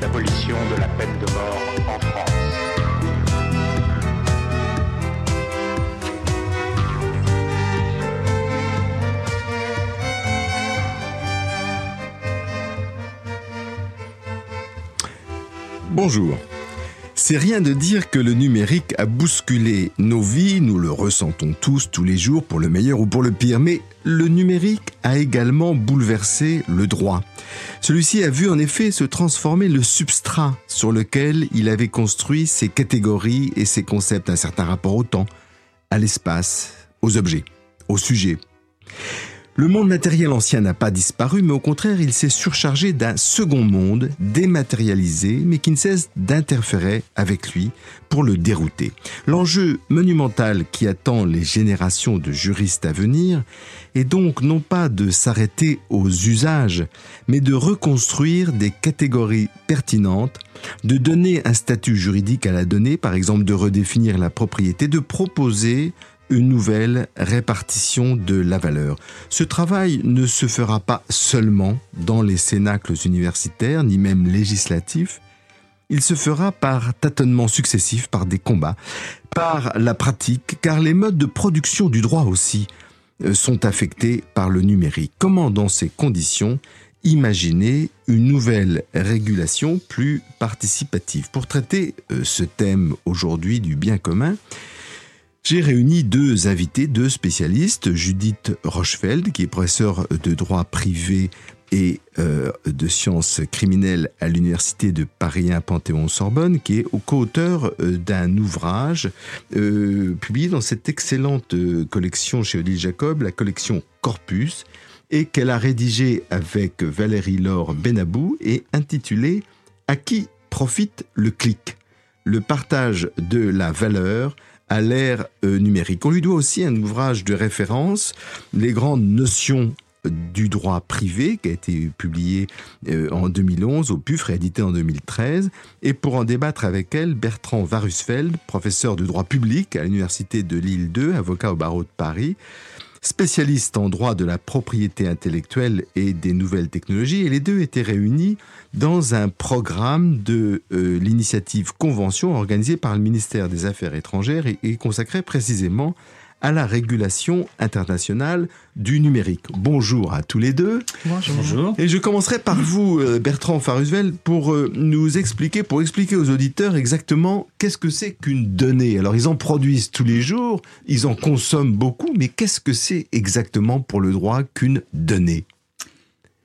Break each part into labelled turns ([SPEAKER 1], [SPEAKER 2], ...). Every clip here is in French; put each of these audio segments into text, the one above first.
[SPEAKER 1] l'abolition de la peine de mort en France.
[SPEAKER 2] Bonjour. C'est rien de dire que le numérique a bousculé nos vies, nous le ressentons tous tous les jours pour le meilleur ou pour le pire, mais le numérique a également bouleversé le droit. Celui-ci a vu en effet se transformer le substrat sur lequel il avait construit ses catégories et ses concepts, un certain rapport au temps, à l'espace, aux objets, aux sujets. Le monde matériel ancien n'a pas disparu, mais au contraire, il s'est surchargé d'un second monde dématérialisé, mais qui ne cesse d'interférer avec lui pour le dérouter. L'enjeu monumental qui attend les générations de juristes à venir est donc non pas de s'arrêter aux usages, mais de reconstruire des catégories pertinentes, de donner un statut juridique à la donnée, par exemple de redéfinir la propriété, de proposer une nouvelle répartition de la valeur. Ce travail ne se fera pas seulement dans les cénacles universitaires, ni même législatifs, il se fera par tâtonnements successifs, par des combats, par la pratique, car les modes de production du droit aussi euh, sont affectés par le numérique. Comment, dans ces conditions, imaginer une nouvelle régulation plus participative? Pour traiter euh, ce thème aujourd'hui du bien commun, j'ai réuni deux invités, deux spécialistes, Judith Rochefeld, qui est professeure de droit privé et euh, de sciences criminelles à l'université de Paris 1 Panthéon-Sorbonne, qui est co-auteur euh, d'un ouvrage euh, publié dans cette excellente collection chez Odile Jacob, la collection Corpus, et qu'elle a rédigé avec Valérie Laure Benabou et intitulé À qui profite le clic? Le partage de la valeur à l'ère euh, numérique. On lui doit aussi un ouvrage de référence, Les grandes notions du droit privé, qui a été publié euh, en 2011 au PUF, réédité en 2013. Et pour en débattre avec elle, Bertrand Varusfeld, professeur de droit public à l'Université de Lille 2, avocat au barreau de Paris, spécialiste en droit de la propriété intellectuelle et des nouvelles technologies, et les deux étaient réunis dans un programme de euh, l'initiative Convention organisée par le ministère des Affaires étrangères et, et consacré précisément à la régulation internationale du numérique. Bonjour à tous les deux.
[SPEAKER 3] Bonjour.
[SPEAKER 2] Et je commencerai par vous, euh, Bertrand Farusvel, pour euh, nous expliquer, pour expliquer aux auditeurs exactement qu'est-ce que c'est qu'une donnée. Alors, ils en produisent tous les jours, ils en consomment beaucoup, mais qu'est-ce que c'est exactement pour le droit qu'une donnée?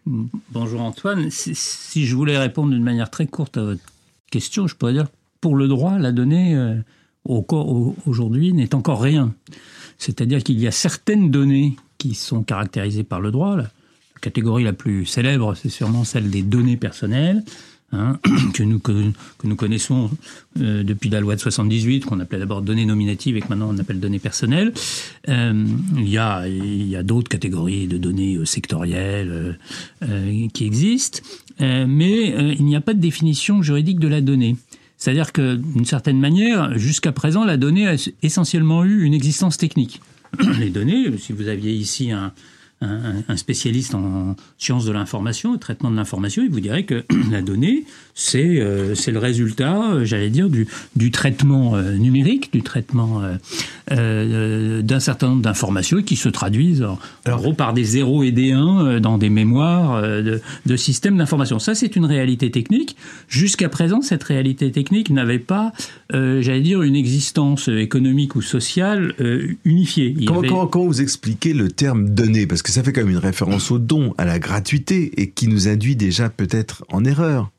[SPEAKER 3] Bonjour Antoine. Si, je voulais répondre d'une manière très courte à votre question, je pourrais dire pour le droit, la donnée euh, aujourd'hui n'est encore rien. C'est-à-dire qu'il y a certaines données qui sont caractérisées par le droit. La catégorie la plus célèbre, c'est sûrement celle des données personnelles. Hein, que, nous, que, nous connaissons euh, depuis la loi de 78, qu'on appelait d'abord données nominatives et que maintenant on appelle données personnelles. Euh, il y a, a d'autres catégories de données euh, sectorielles qui existent, mais il n'y a pas de définition juridique de la donnée. C'est-à-dire que, d'une certaine manière, jusqu'à présent, la donnée a essentiellement eu une existence technique. Les données, si vous aviez ici un, un, spécialiste en sciences de l'information et traitement de l'information, il vous dirait que la donnée, c'est euh, c'est le résultat, euh, j'allais dire, du, du traitement euh, numérique, du traitement d'un certain nombre d'informations qui se traduisent en, gros par des zéros et des 1 dans des mémoires de, de systèmes d'information. Ça, c'est une réalité technique. Jusqu'à présent, cette réalité technique n'avait pas, j'allais dire, une existence économique ou sociale unifiée.
[SPEAKER 2] Comment, comment, vous expliquez le terme donnée Parce que ça fait quand même une référence au don, à la gratuité, et qui nous induit déjà peut-être en erreur.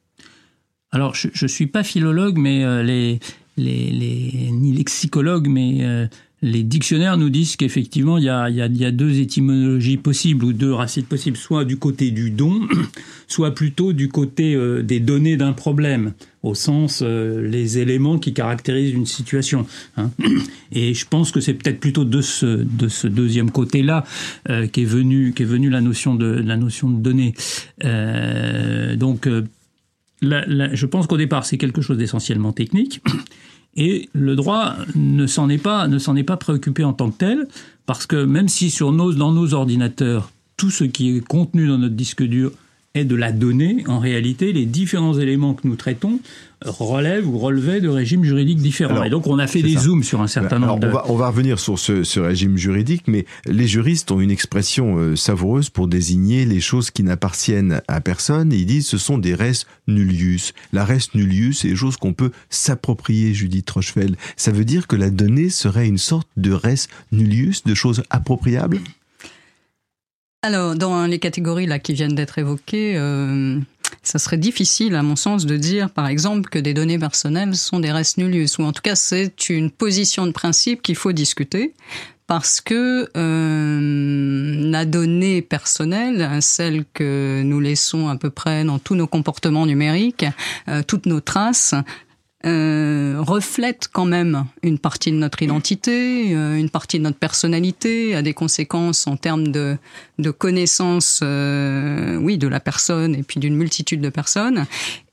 [SPEAKER 3] Alors, je ne suis pas philologue, mais euh, les, les, les, ni lexicologue, mais euh, les dictionnaires nous disent qu'effectivement, il y a, y, a, y a, deux étymologies possibles ou deux racines possibles, soit du côté du don, soit plutôt du côté euh, des données d'un problème, au sens les éléments qui caractérisent une situation. Hein. Et je pense que c'est peut-être plutôt de ce, de ce deuxième côté-là qu'est venue qu'est venue la notion de la notion de données. donc je pense qu'au départ, c'est quelque chose d'essentiellement technique. Et le droit ne s'en est pas, est pas préoccupé en tant que tel, parce que même si sur nos, dans nos ordinateurs tout ce qui est contenu dans notre disque dur de la donnée, en réalité, les différents éléments que nous traitons relèvent ou relevaient de régimes juridiques différents. et donc, on a fait des zooms sur un certain nombre
[SPEAKER 2] de... On va, on va revenir sur ce, régime juridique, mais les juristes ont une expression euh, savoureuse pour désigner les choses qui n'appartiennent à personne. ils disent ce sont des res nullius. La res nullius, c'est des choses qu'on peut s'approprier, Judith Rochefeld. Ça veut dire que la donnée serait une sorte de res nullius, de choses appropriables?
[SPEAKER 4] Alors, dans les catégories là qui viennent d'être évoquées, euh, ça serait difficile, à mon sens, de dire, par exemple, que des données personnelles sont des res nullius, ou en tout cas, c'est une position de principe qu'il faut discuter, parce que euh, la donnée personnelle, celle que nous laissons à peu près dans tous nos comportements numériques, euh, toutes nos traces, euh, reflète quand même une partie de notre identité, euh, une partie de notre personnalité, a des conséquences en termes de, de connaissance, euh, oui, de la personne et puis d'une multitude de personnes.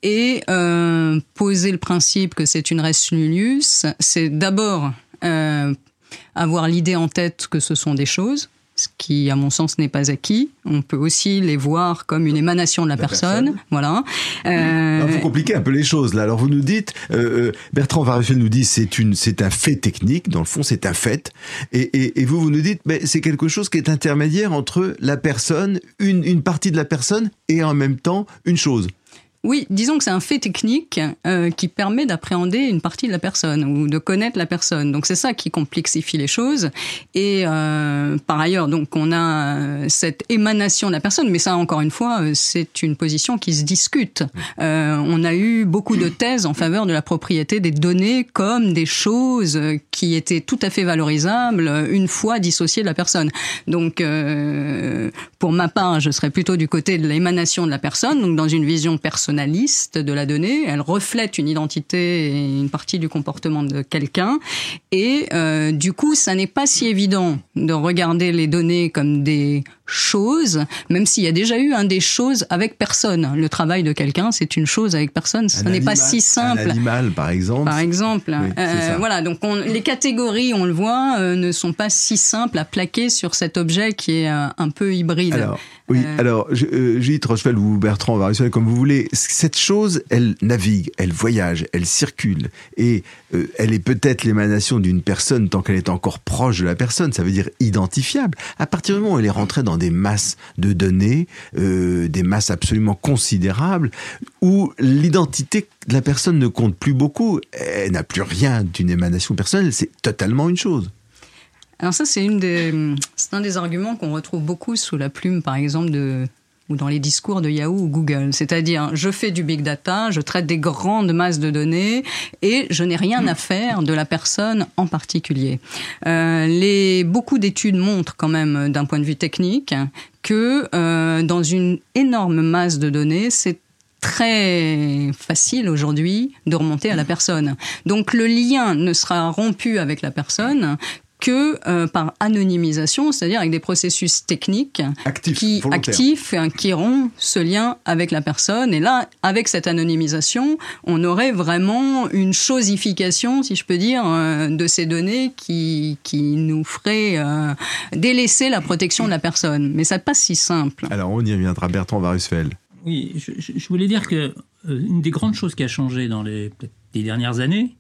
[SPEAKER 4] Et euh, poser le principe que c'est une res nullius, c'est d'abord avoir l'idée en tête que ce sont des choses, ce qui, à mon sens, n'est pas acquis. On peut aussi les voir comme une émanation de la, personne. Voilà.
[SPEAKER 2] Euh... vous compliquez un peu les choses là. Alors vous nous dites, euh, euh Bertrand Varufel nous dit c'est une, c'est un fait technique. Dans le fond, c'est un fait. Et, et, et, vous vous nous dites, mais c'est quelque chose qui est intermédiaire entre la personne, une, une partie de la personne, et en même temps une chose.
[SPEAKER 4] Oui, disons que c'est un fait technique euh, qui permet d'appréhender une partie de la personne ou de connaître la personne. Donc c'est ça qui complexifie les choses. Et euh, par ailleurs, donc on a euh, cette émanation de la personne, mais ça encore une fois, c'est une position qui se discute. On a eu beaucoup de thèses en faveur de la propriété des données comme des choses qui étaient tout à fait valorisables une fois dissociées de la personne. Donc pour ma part, je serais plutôt du côté de l'émanation de la personne, donc dans une vision personnelle de la donnée, elle reflète une identité et une partie du comportement de quelqu'un. Et euh, du coup, ça n'est pas si évident de regarder les données comme des choses, même s'il y a déjà eu un des choses avec personne. Le travail de quelqu'un, c'est une chose avec personne. Ce n'est pas si simple. Un
[SPEAKER 2] animal, par exemple.
[SPEAKER 4] Par exemple. euh, voilà. Donc, on, les catégories, on le voit, euh, ne sont pas si simples à plaquer sur cet objet qui est euh, un peu hybride.
[SPEAKER 2] Alors, oui. Alors, Judith Rochefeld ou Bertrand, va comme vous voulez. Cette chose, elle navigue, elle voyage, elle circule, et elle est peut-être l'émanation d'une personne tant qu'elle est encore proche de la personne. Ça veut dire identifiable. À partir du moment où elle est rentrée dans des masses de données, euh, des masses absolument considérables, où l'identité de la personne ne compte plus beaucoup. Elle n'a plus rien d'une émanation personnelle, c'est totalement une chose.
[SPEAKER 4] Alors ça, c'est un des arguments qu'on retrouve beaucoup sous la plume, par exemple, de ou dans les discours de Yahoo ou Google. C'est-à-dire, je fais du big data, je traite des grandes masses de données et je n'ai rien à faire de la personne en particulier. Euh, les, beaucoup d'études montrent quand même, d'un point de vue technique, que euh, dans une énorme masse de données, c'est très facile aujourd'hui de remonter à la personne. Donc le lien ne sera rompu avec la personne que euh, par anonymisation, c'est-à-dire avec des processus techniques qui, actifs qui auront ce lien avec la personne. Et là, avec cette anonymisation, on aurait vraiment une chosification, si je peux dire, euh, de ces données qui, qui nous ferait euh, délaisser la protection de la personne. Mais ça n'est pas si simple.
[SPEAKER 2] Alors on y reviendra, Bertrand Varusfeld.
[SPEAKER 3] Oui, je, je, voulais dire que une des grandes choses qui a changé dans les, les dernières années,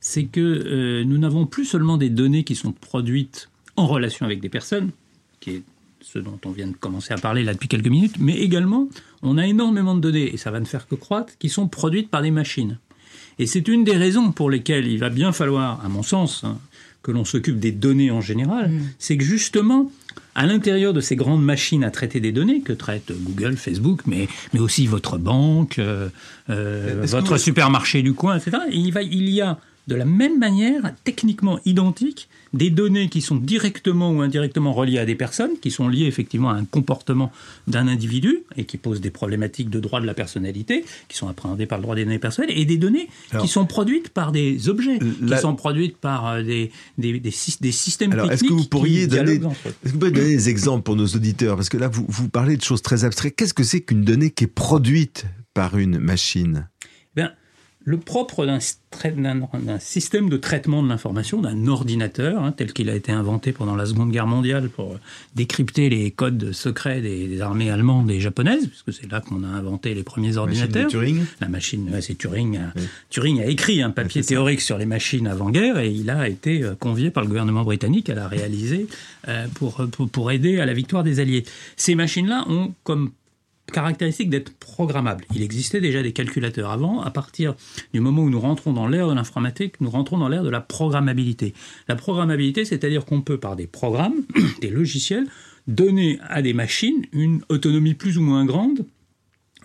[SPEAKER 3] c'est que euh, nous n'avons plus seulement des données qui sont produites en relation avec des personnes, qui est ce dont on vient de commencer à parler là depuis quelques minutes, mais également on a énormément de données, et ça va ne faire que croître, qui sont produites par des machines. Et c'est une des raisons pour lesquelles il va bien falloir, à mon sens, hein, que l'on s'occupe des données en général, mmh. c'est que justement, à l'intérieur de ces grandes machines à traiter des données que traitent Google, Facebook, mais, mais aussi votre banque, euh, euh, votre supermarché du coin, etc., il, va, il y a de la même manière, techniquement identique, des données qui sont directement ou indirectement reliées à des personnes, qui sont liées effectivement à un comportement d'un individu et qui posent des problématiques de droit de la personnalité, qui sont appréhendées par le droit des données personnelles, et des données qui sont produites par des objets, qui sont produites par euh, des, des, des, systèmes
[SPEAKER 2] Alors,
[SPEAKER 3] est-ce
[SPEAKER 2] que vous pourriez donner, vous pouvez donner des exemples pour nos auditeurs? Parce que là, vous, vous parlez de choses très abstraites. Qu'est-ce que c'est qu'une donnée qui est produite par une machine?
[SPEAKER 3] Le propre d'un système de traitement de l'information, d'un ordinateur, hein, tel qu'il a été inventé pendant la Seconde Guerre mondiale pour euh, décrypter les codes secrets des, armées allemandes et japonaises, puisque c'est là qu'on a inventé les premiers ordinateurs.
[SPEAKER 2] Machine Turing.
[SPEAKER 3] La machine, c'est Turing. Turing a écrit un papier théorique sur les machines avant-guerre et il a été euh, convié par le gouvernement britannique à la réaliser euh, pour, pour, pour aider à la victoire des Alliés. Ces machines-là ont comme caractéristique d'être programmable. Il existait déjà des calculateurs avant. À partir du moment où nous rentrons dans l'ère de l'informatique, nous rentrons dans l'ère de la programmabilité. La programmabilité, c'est-à-dire qu'on peut, par des programmes, des logiciels, donner à des machines une autonomie plus ou moins grande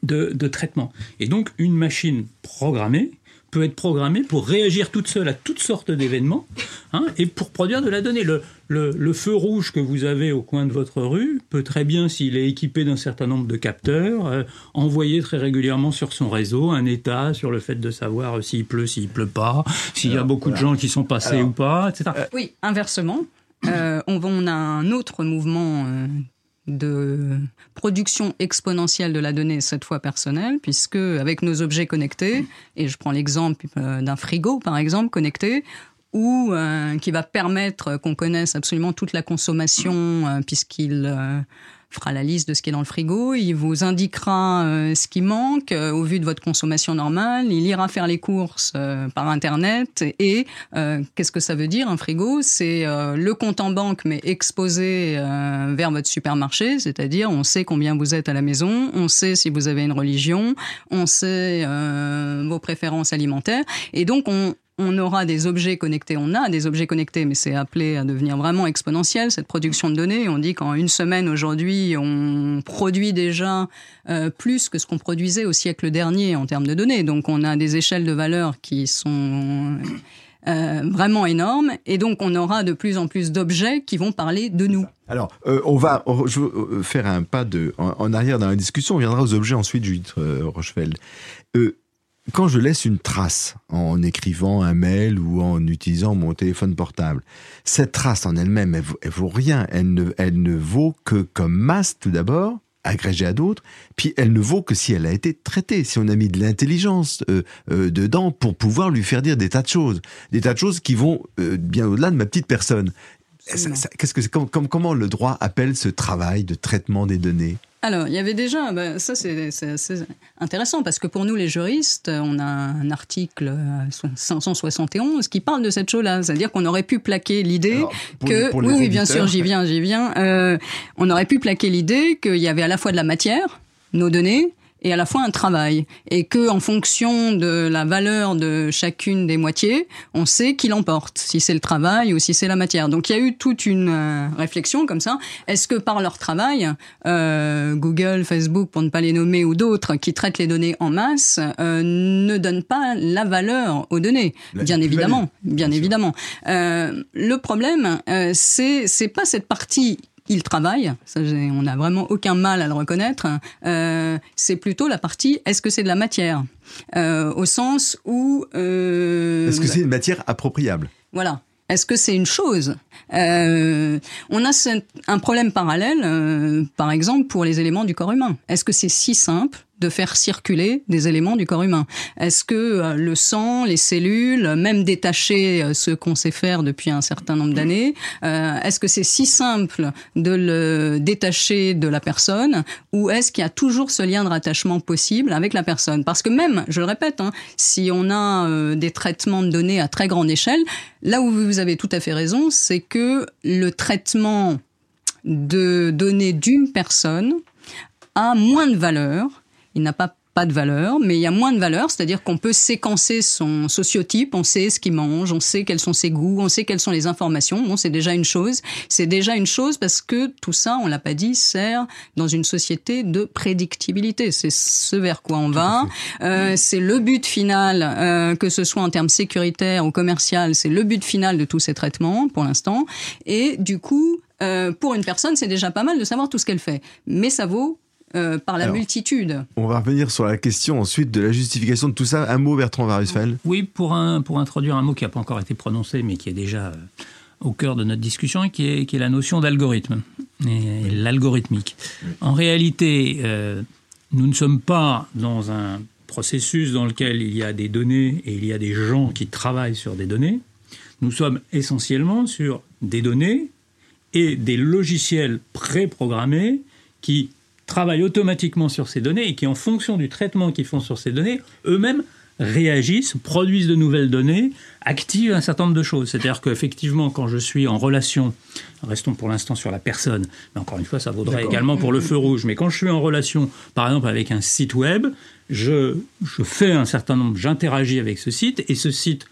[SPEAKER 3] de, traitement. Et donc, une machine programmée peut être programmée pour réagir toute seule à toutes sortes d'événements hein, et pour produire de la donnée. Le, le, feu rouge que vous avez au coin de votre rue peut très bien, s'il est équipé d'un certain nombre de capteurs, euh, envoyer très régulièrement sur son réseau un état sur le fait de savoir s'il pleut, s'il pleut pas, s'il y a beaucoup de gens qui sont passés ou pas, etc.
[SPEAKER 4] Euh, oui, inversement. Euh, on, a un autre mouvement de production exponentielle de la donnée, cette fois personnelle, puisque avec nos objets connectés, et je prends l'exemple euh, d'un frigo par exemple connecté, ou euh, qui va permettre qu'on connaisse absolument toute la consommation, euh, puisqu'il fera la liste de ce qui est dans le frigo, il vous indiquera euh, ce qui manque euh, au vu de votre consommation normale, il ira faire les courses euh, par Internet. Et qu'est-ce que ça veut dire un frigo? C'est le compte en banque mais exposé vers votre supermarché, c'est-à-dire on sait combien vous êtes à la maison, on sait si vous avez une religion, on sait vos préférences alimentaires. Et donc on, on aura des objets connectés, on a des objets connectés, mais c'est appelé à devenir vraiment exponentiel, cette production de données. On dit qu'en une semaine aujourd'hui, on produit déjà euh, plus que ce qu'on produisait au siècle dernier en termes de données. Donc on a des échelles de valeur qui sont euh, vraiment énormes, et donc on aura de plus en plus d'objets qui vont parler de nous.
[SPEAKER 2] Alors, euh, on va faire un pas de, en, arrière dans la discussion. On viendra aux objets ensuite, Judith Rochefeld quand je laisse une trace en écrivant un mail ou en utilisant mon téléphone portable, cette trace en elle-même, elle, vaut rien. Elle ne, elle ne vaut que comme masse tout d'abord, agrégée à d'autres, puis elle ne vaut que si elle a été traitée, si on a mis de l'intelligence euh, euh, dedans pour pouvoir lui faire dire des tas de choses, des tas de choses qui vont euh, bien au-delà de ma petite personne. Qu'est-ce que comment le droit appelle ce travail de traitement des données?
[SPEAKER 4] Alors, il y avait déjà, bah, ça c'est assez intéressant parce que pour nous les juristes, on a un article 571 qui parle de cette chose-là, c'est-à-dire qu'on aurait pu plaquer l'idée que, oui, oui, bien sûr, j'y viens, j'y viens, euh, on aurait pu plaquer l'idée qu'il y avait à la fois de la matière, nos données, et à la fois un travail. Et que, en fonction de la valeur de chacune des moitiés, on sait qui l'emporte, si c'est le travail ou si c'est la matière. Donc il y a eu toute une euh, réflexion comme ça. Est-ce que par leur travail, euh, Google, Facebook, pour ne pas les nommer, ou d'autres qui traitent les données en masse, euh, ne donnent pas la valeur aux données? Bien évidemment, bien, évidemment. Euh, le problème, euh, c'est c'est pas cette partie il travaille, ça, on n'a vraiment aucun mal à le reconnaître, euh, c'est plutôt la partie est-ce que c'est de la matière euh, Au sens où...
[SPEAKER 2] Euh, est-ce que c'est une matière appropriable?
[SPEAKER 4] Voilà. Est-ce que c'est une chose euh, On a un problème parallèle, euh, par exemple, pour les éléments du corps humain. Est-ce que c'est si simple de faire circuler des éléments du corps humain Est-ce que euh, le sang, les cellules, même détacher ce qu'on sait faire depuis un certain nombre d'années, est-ce que c'est si simple de le détacher de la personne ou est-ce qu'il y a toujours ce lien de rattachement possible avec la personne? Parce que même, je le répète, hein, si on a des traitements de données à très grande échelle, là où vous avez tout à fait raison, c'est que le traitement de données d'une personne a moins de valeur. Il n'a pas pas de valeur, mais il y a moins de valeur, c'est-à-dire qu'on peut séquencer son sociotype, on sait ce qu'il mange, on sait quels sont ses goûts, on sait quelles sont les informations. Bon, c'est déjà une chose. C'est déjà une chose parce que tout ça, on l'a pas dit, sert dans une société de prédictibilité. C'est ce vers quoi on va. Euh, c'est le but final, euh, que ce soit en termes sécuritaires ou commercial, c'est le but final de tous ces traitements pour l'instant. Et du coup, euh, pour une personne, c'est déjà pas mal de savoir tout ce qu'elle fait. Mais ça vaut euh, par la multitude.
[SPEAKER 2] On va revenir sur la question ensuite de la justification de tout ça. Un mot, Bertrand Varusfeld
[SPEAKER 3] Oui, pour, un, pour introduire un mot qui n'a pas encore été prononcé, mais qui est déjà euh, au cœur de notre discussion, qui est, qui est la notion d'algorithme, et, l'algorithmique. En réalité, euh, nous ne sommes pas dans un processus dans lequel il y a des données et il y a des gens qui travaillent sur des données. Nous sommes essentiellement sur des données et des logiciels préprogrammés qui travaillent automatiquement sur ces données et qui, en fonction du traitement qu'ils font sur ces données, eux-mêmes réagissent, produisent de nouvelles données, activent un certain nombre de choses. C'est-à-dire qu'effectivement, quand je suis en relation, restons pour l'instant sur la personne, mais encore une fois, ça vaudrait également pour le feu rouge, mais quand je suis en relation, par exemple, avec un site web, je, je fais un certain nombre, j'interagis avec ce site, et ce site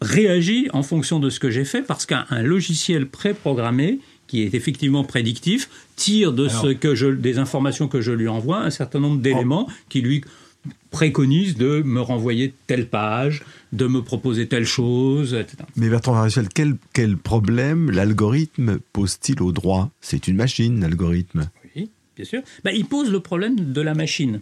[SPEAKER 3] réagit en fonction de ce que j'ai fait, parce qu'un logiciel préprogrammé, qui est effectivement prédictif, tire de ce que je, des informations que je lui envoie un certain nombre d'éléments qui lui préconise de me renvoyer telle page, de me proposer telle chose, etc.
[SPEAKER 2] Mais Bertrand Varussel, quel, quel problème l'algorithme pose-t-il au droit? C'est une machine, l'algorithme.
[SPEAKER 3] Oui, bien sûr. Ben, il pose le problème de la machine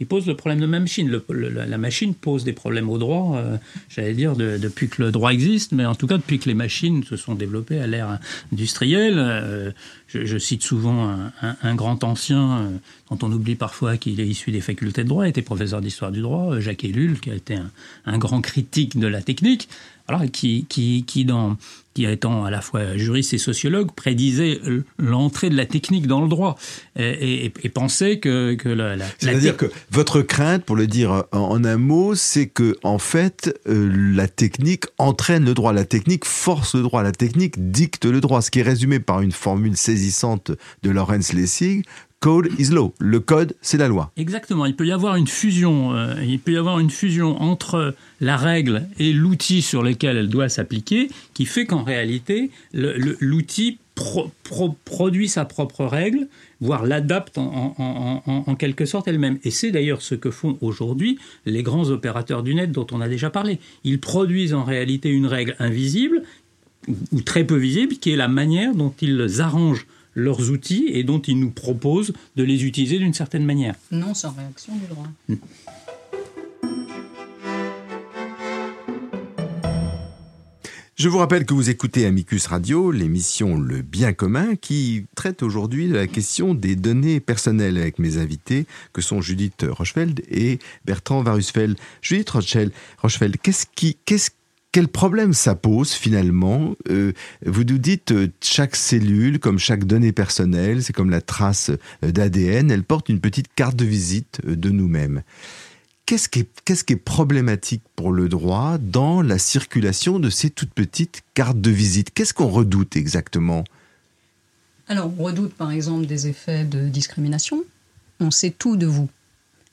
[SPEAKER 3] il pose le problème de la machine. la machine pose des problèmes au droit, euh, j'allais dire, depuis que le droit existe, mais en tout cas depuis que les machines se sont développées à l'ère industrielle. Euh, je, cite souvent un, grand ancien euh, dont on oublie parfois qu'il est issu des facultés de droit, était professeur d'histoire du droit, Jacques Ellul, qui a été un grand critique de la technique, qui, qui, qui dans qui étant à la fois juriste et sociologue, prédisait l'entrée de la technique dans le droit et, pensait que, que la, la
[SPEAKER 2] C'est-à-dire que votre crainte, pour le dire en, un mot, c'est que en fait euh, la technique entraîne le droit, la technique force le droit, la technique dicte le droit, ce qui est résumé par une formule saisissante de Lawrence Lessig Code is law. Le code, c'est la loi.
[SPEAKER 3] Exactement. Il peut y avoir une fusion. Euh, il peut y avoir une fusion entre la règle et l'outil sur lequel elle doit s'appliquer, qui fait qu'en réalité, l'outil produit sa propre règle, voire l'adapte en, quelque sorte elle-même. Et c'est d'ailleurs ce que font aujourd'hui les grands opérateurs du net dont on a déjà parlé. Ils produisent en réalité une règle invisible ou très peu visible, qui est la manière dont ils arrangent leurs outils et dont ils nous proposent de les utiliser d'une certaine manière.
[SPEAKER 4] Non sans réaction du droit. Hmm.
[SPEAKER 2] Je vous rappelle que vous écoutez Amicus Radio, l'émission Le Bien commun, qui traite aujourd'hui de la question des données personnelles avec mes invités, que sont Judith Rochefeld et Bertrand Varusfeld. Judith Rochefeld, qu'est-ce qui, qu'est-ce quel problème ça pose finalement? Euh, Vous nous dites euh, chaque cellule, comme chaque donnée personnelle, c'est comme la trace euh, d'ADN, elle porte une petite carte de visite de nous-mêmes. Qu'est-ce qu'est-ce qui est problématique pour le droit dans la circulation de ces toutes petites cartes de visite? Qu'est-ce qu'on redoute exactement?
[SPEAKER 4] Alors, on redoute par exemple des effets de discrimination. On sait tout de vous.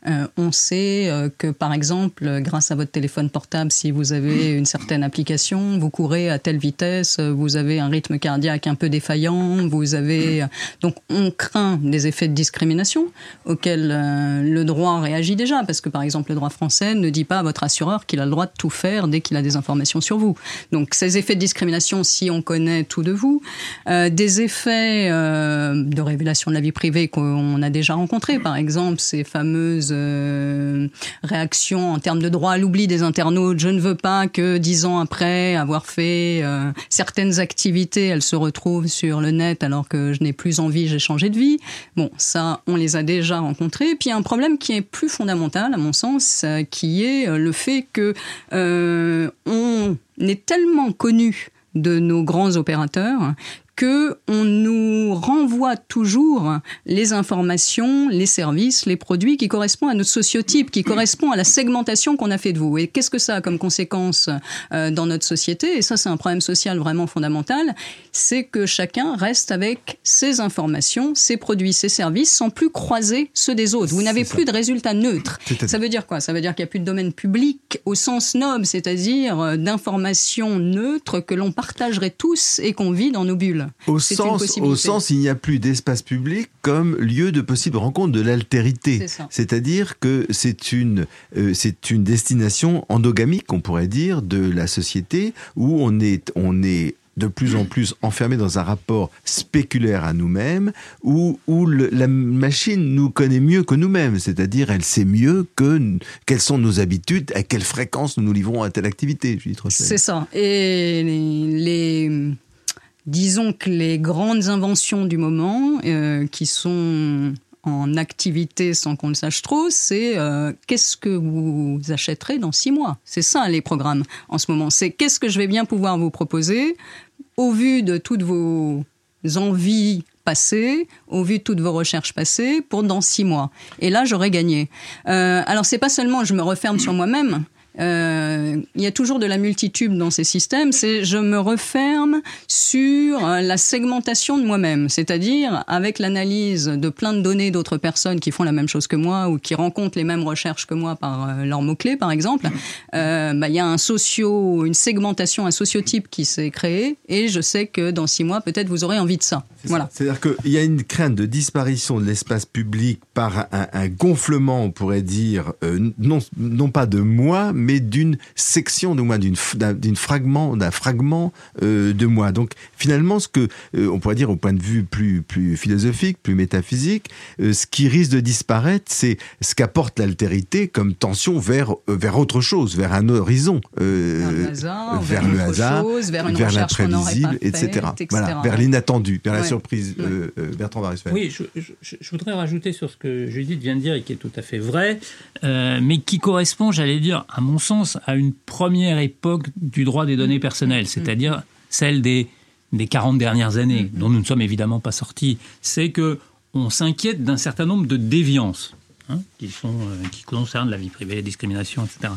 [SPEAKER 4] Euh, on sait euh, que, par exemple, grâce à votre téléphone portable, si vous avez une certaine application, vous courez à telle vitesse, vous avez un rythme cardiaque un peu défaillant, vous avez... Donc, on craint des effets de discrimination auxquels euh, le droit réagit déjà, parce que, par exemple, le droit français ne dit pas à votre assureur qu'il a le droit de tout faire dès qu'il a des informations sur vous. Donc, ces effets de discrimination, si on connaît tout de vous, des effets de révélation de la vie privée qu'on a déjà rencontrés, par exemple, ces fameuses euh, réactions en termes de droit à l'oubli des internautes. Je ne veux pas que dix ans après avoir fait euh, certaines activités, elles se retrouvent sur le net alors que je n'ai plus envie, j'ai changé de vie. Bon, ça, on les a déjà rencontrés. Puis un problème qui est plus fondamental, à mon sens, euh, qui est le fait que on est tellement connu de nos grands opérateurs que on nous renvoie toujours les informations, les services, les produits qui correspondent à notre sociotype, qui correspondent à la segmentation qu'on a fait de vous. Et qu'est-ce que ça a comme conséquence euh, dans notre société? Et ça, c'est un problème social vraiment fondamental. C'est que chacun reste avec ses informations, ses produits, ses services, sans plus croiser ceux des autres. Vous n'avez plus de résultats neutres. Ça veut dire quoi? Ça veut dire qu'il n'y a plus de domaine public au sens noble, c'est-à-dire euh, d'informations neutres que l'on partagerait tous et qu'on vit dans nos bulles.
[SPEAKER 2] Au sens, au sens, il n'y a plus d'espace public comme lieu de possible rencontre de l'altérité. C'est-à-dire que c'est une, euh, c'est une destination endogamique, on pourrait dire, de la société où on est, on est de plus en plus enfermé dans un rapport spéculaire à nous-mêmes, où, où la machine nous connaît mieux que nous-mêmes, c'est-à-dire elle sait mieux que quelles sont nos habitudes, à quelle fréquence nous nous livrons à telle activité.
[SPEAKER 4] C'est ça. Et les disons que les grandes inventions du moment, euh, qui sont en activité sans qu'on le sache trop, c'est euh, qu'est-ce que vous achèterez dans six mois? C'est ça les programmes en ce moment. C'est qu'est-ce que je vais bien pouvoir vous proposer au vu de toutes vos envies passées, au vu de toutes vos recherches passées, pour dans six mois. Et là, j'aurais gagné. Euh, alors, c'est pas seulement je me referme sur moi-même, euh, il y a toujours de la multitude dans ces systèmes, c'est je me referme sur euh, la segmentation de moi-même, c'est-à-dire avec l'analyse de plein de données d'autres personnes qui font la même chose que moi ou qui rencontrent les mêmes recherches que moi par euh, leurs mots-clés, par exemple. Euh, bah, il y a un socio, une segmentation, un sociotype qui s'est créé et je sais que dans six mois, peut-être vous aurez envie de ça. Voilà.
[SPEAKER 2] C'est-à-dire qu'il y a une crainte de disparition de l'espace public par un, un, gonflement, on pourrait dire, euh, non, non pas de moi, mais d'une section de moi, d'une fragment, d'un fragment euh, de moi. Donc finalement, ce que euh, on pourrait dire au point de vue plus plus philosophique, plus métaphysique, euh, ce qui risque de disparaître, c'est ce qu'apporte l'altérité comme tension vers vers autre chose, vers un horizon,
[SPEAKER 4] vers le hasard,
[SPEAKER 2] vers, vers, le hasard,
[SPEAKER 4] chose, vers, une
[SPEAKER 2] vers
[SPEAKER 4] l'imprévisible,
[SPEAKER 2] etc.
[SPEAKER 4] etc.
[SPEAKER 2] Voilà, vers l'inattendu, vers
[SPEAKER 4] Ouais.
[SPEAKER 2] la surprise. Euh, euh, Bertrand Varusfeld.
[SPEAKER 3] Oui, je, je- je voudrais rajouter sur ce que Judith vient de dire et qui est tout à fait vrai, euh, mais qui correspond, j'allais dire, à mon sens, à une première époque du droit des données personnelles, c'est-à-dire celle des, des 40 dernières années, dont nous ne sommes évidemment pas sortis. C'est que on s'inquiète d'un certain nombre de déviances. Hein, qui, sont, euh, qui concernent la vie privée, les discriminations, etc.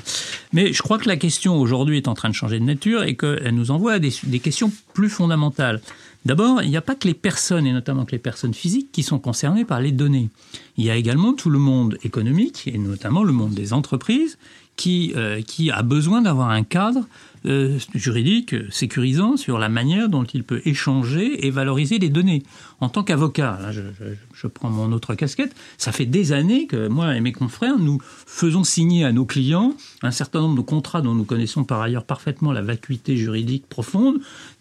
[SPEAKER 3] Mais je crois que la question aujourd'hui est en train de changer de nature et qu'elle nous envoie à des, des questions plus fondamentales. D'abord, il n'y a pas que les personnes, et notamment que les personnes physiques, qui sont concernées par les données. Il y a également tout le monde économique, et notamment le monde des entreprises, qui, euh, qui a besoin d'avoir un cadre euh, juridique sécurisant sur la manière dont il peut échanger et valoriser les données. En tant qu'avocat, je- je prends mon autre casquette, ça fait des années que moi et mes confrères, nous faisons signer à nos clients un certain nombre de contrats dont nous connaissons par ailleurs parfaitement la vacuité juridique profonde,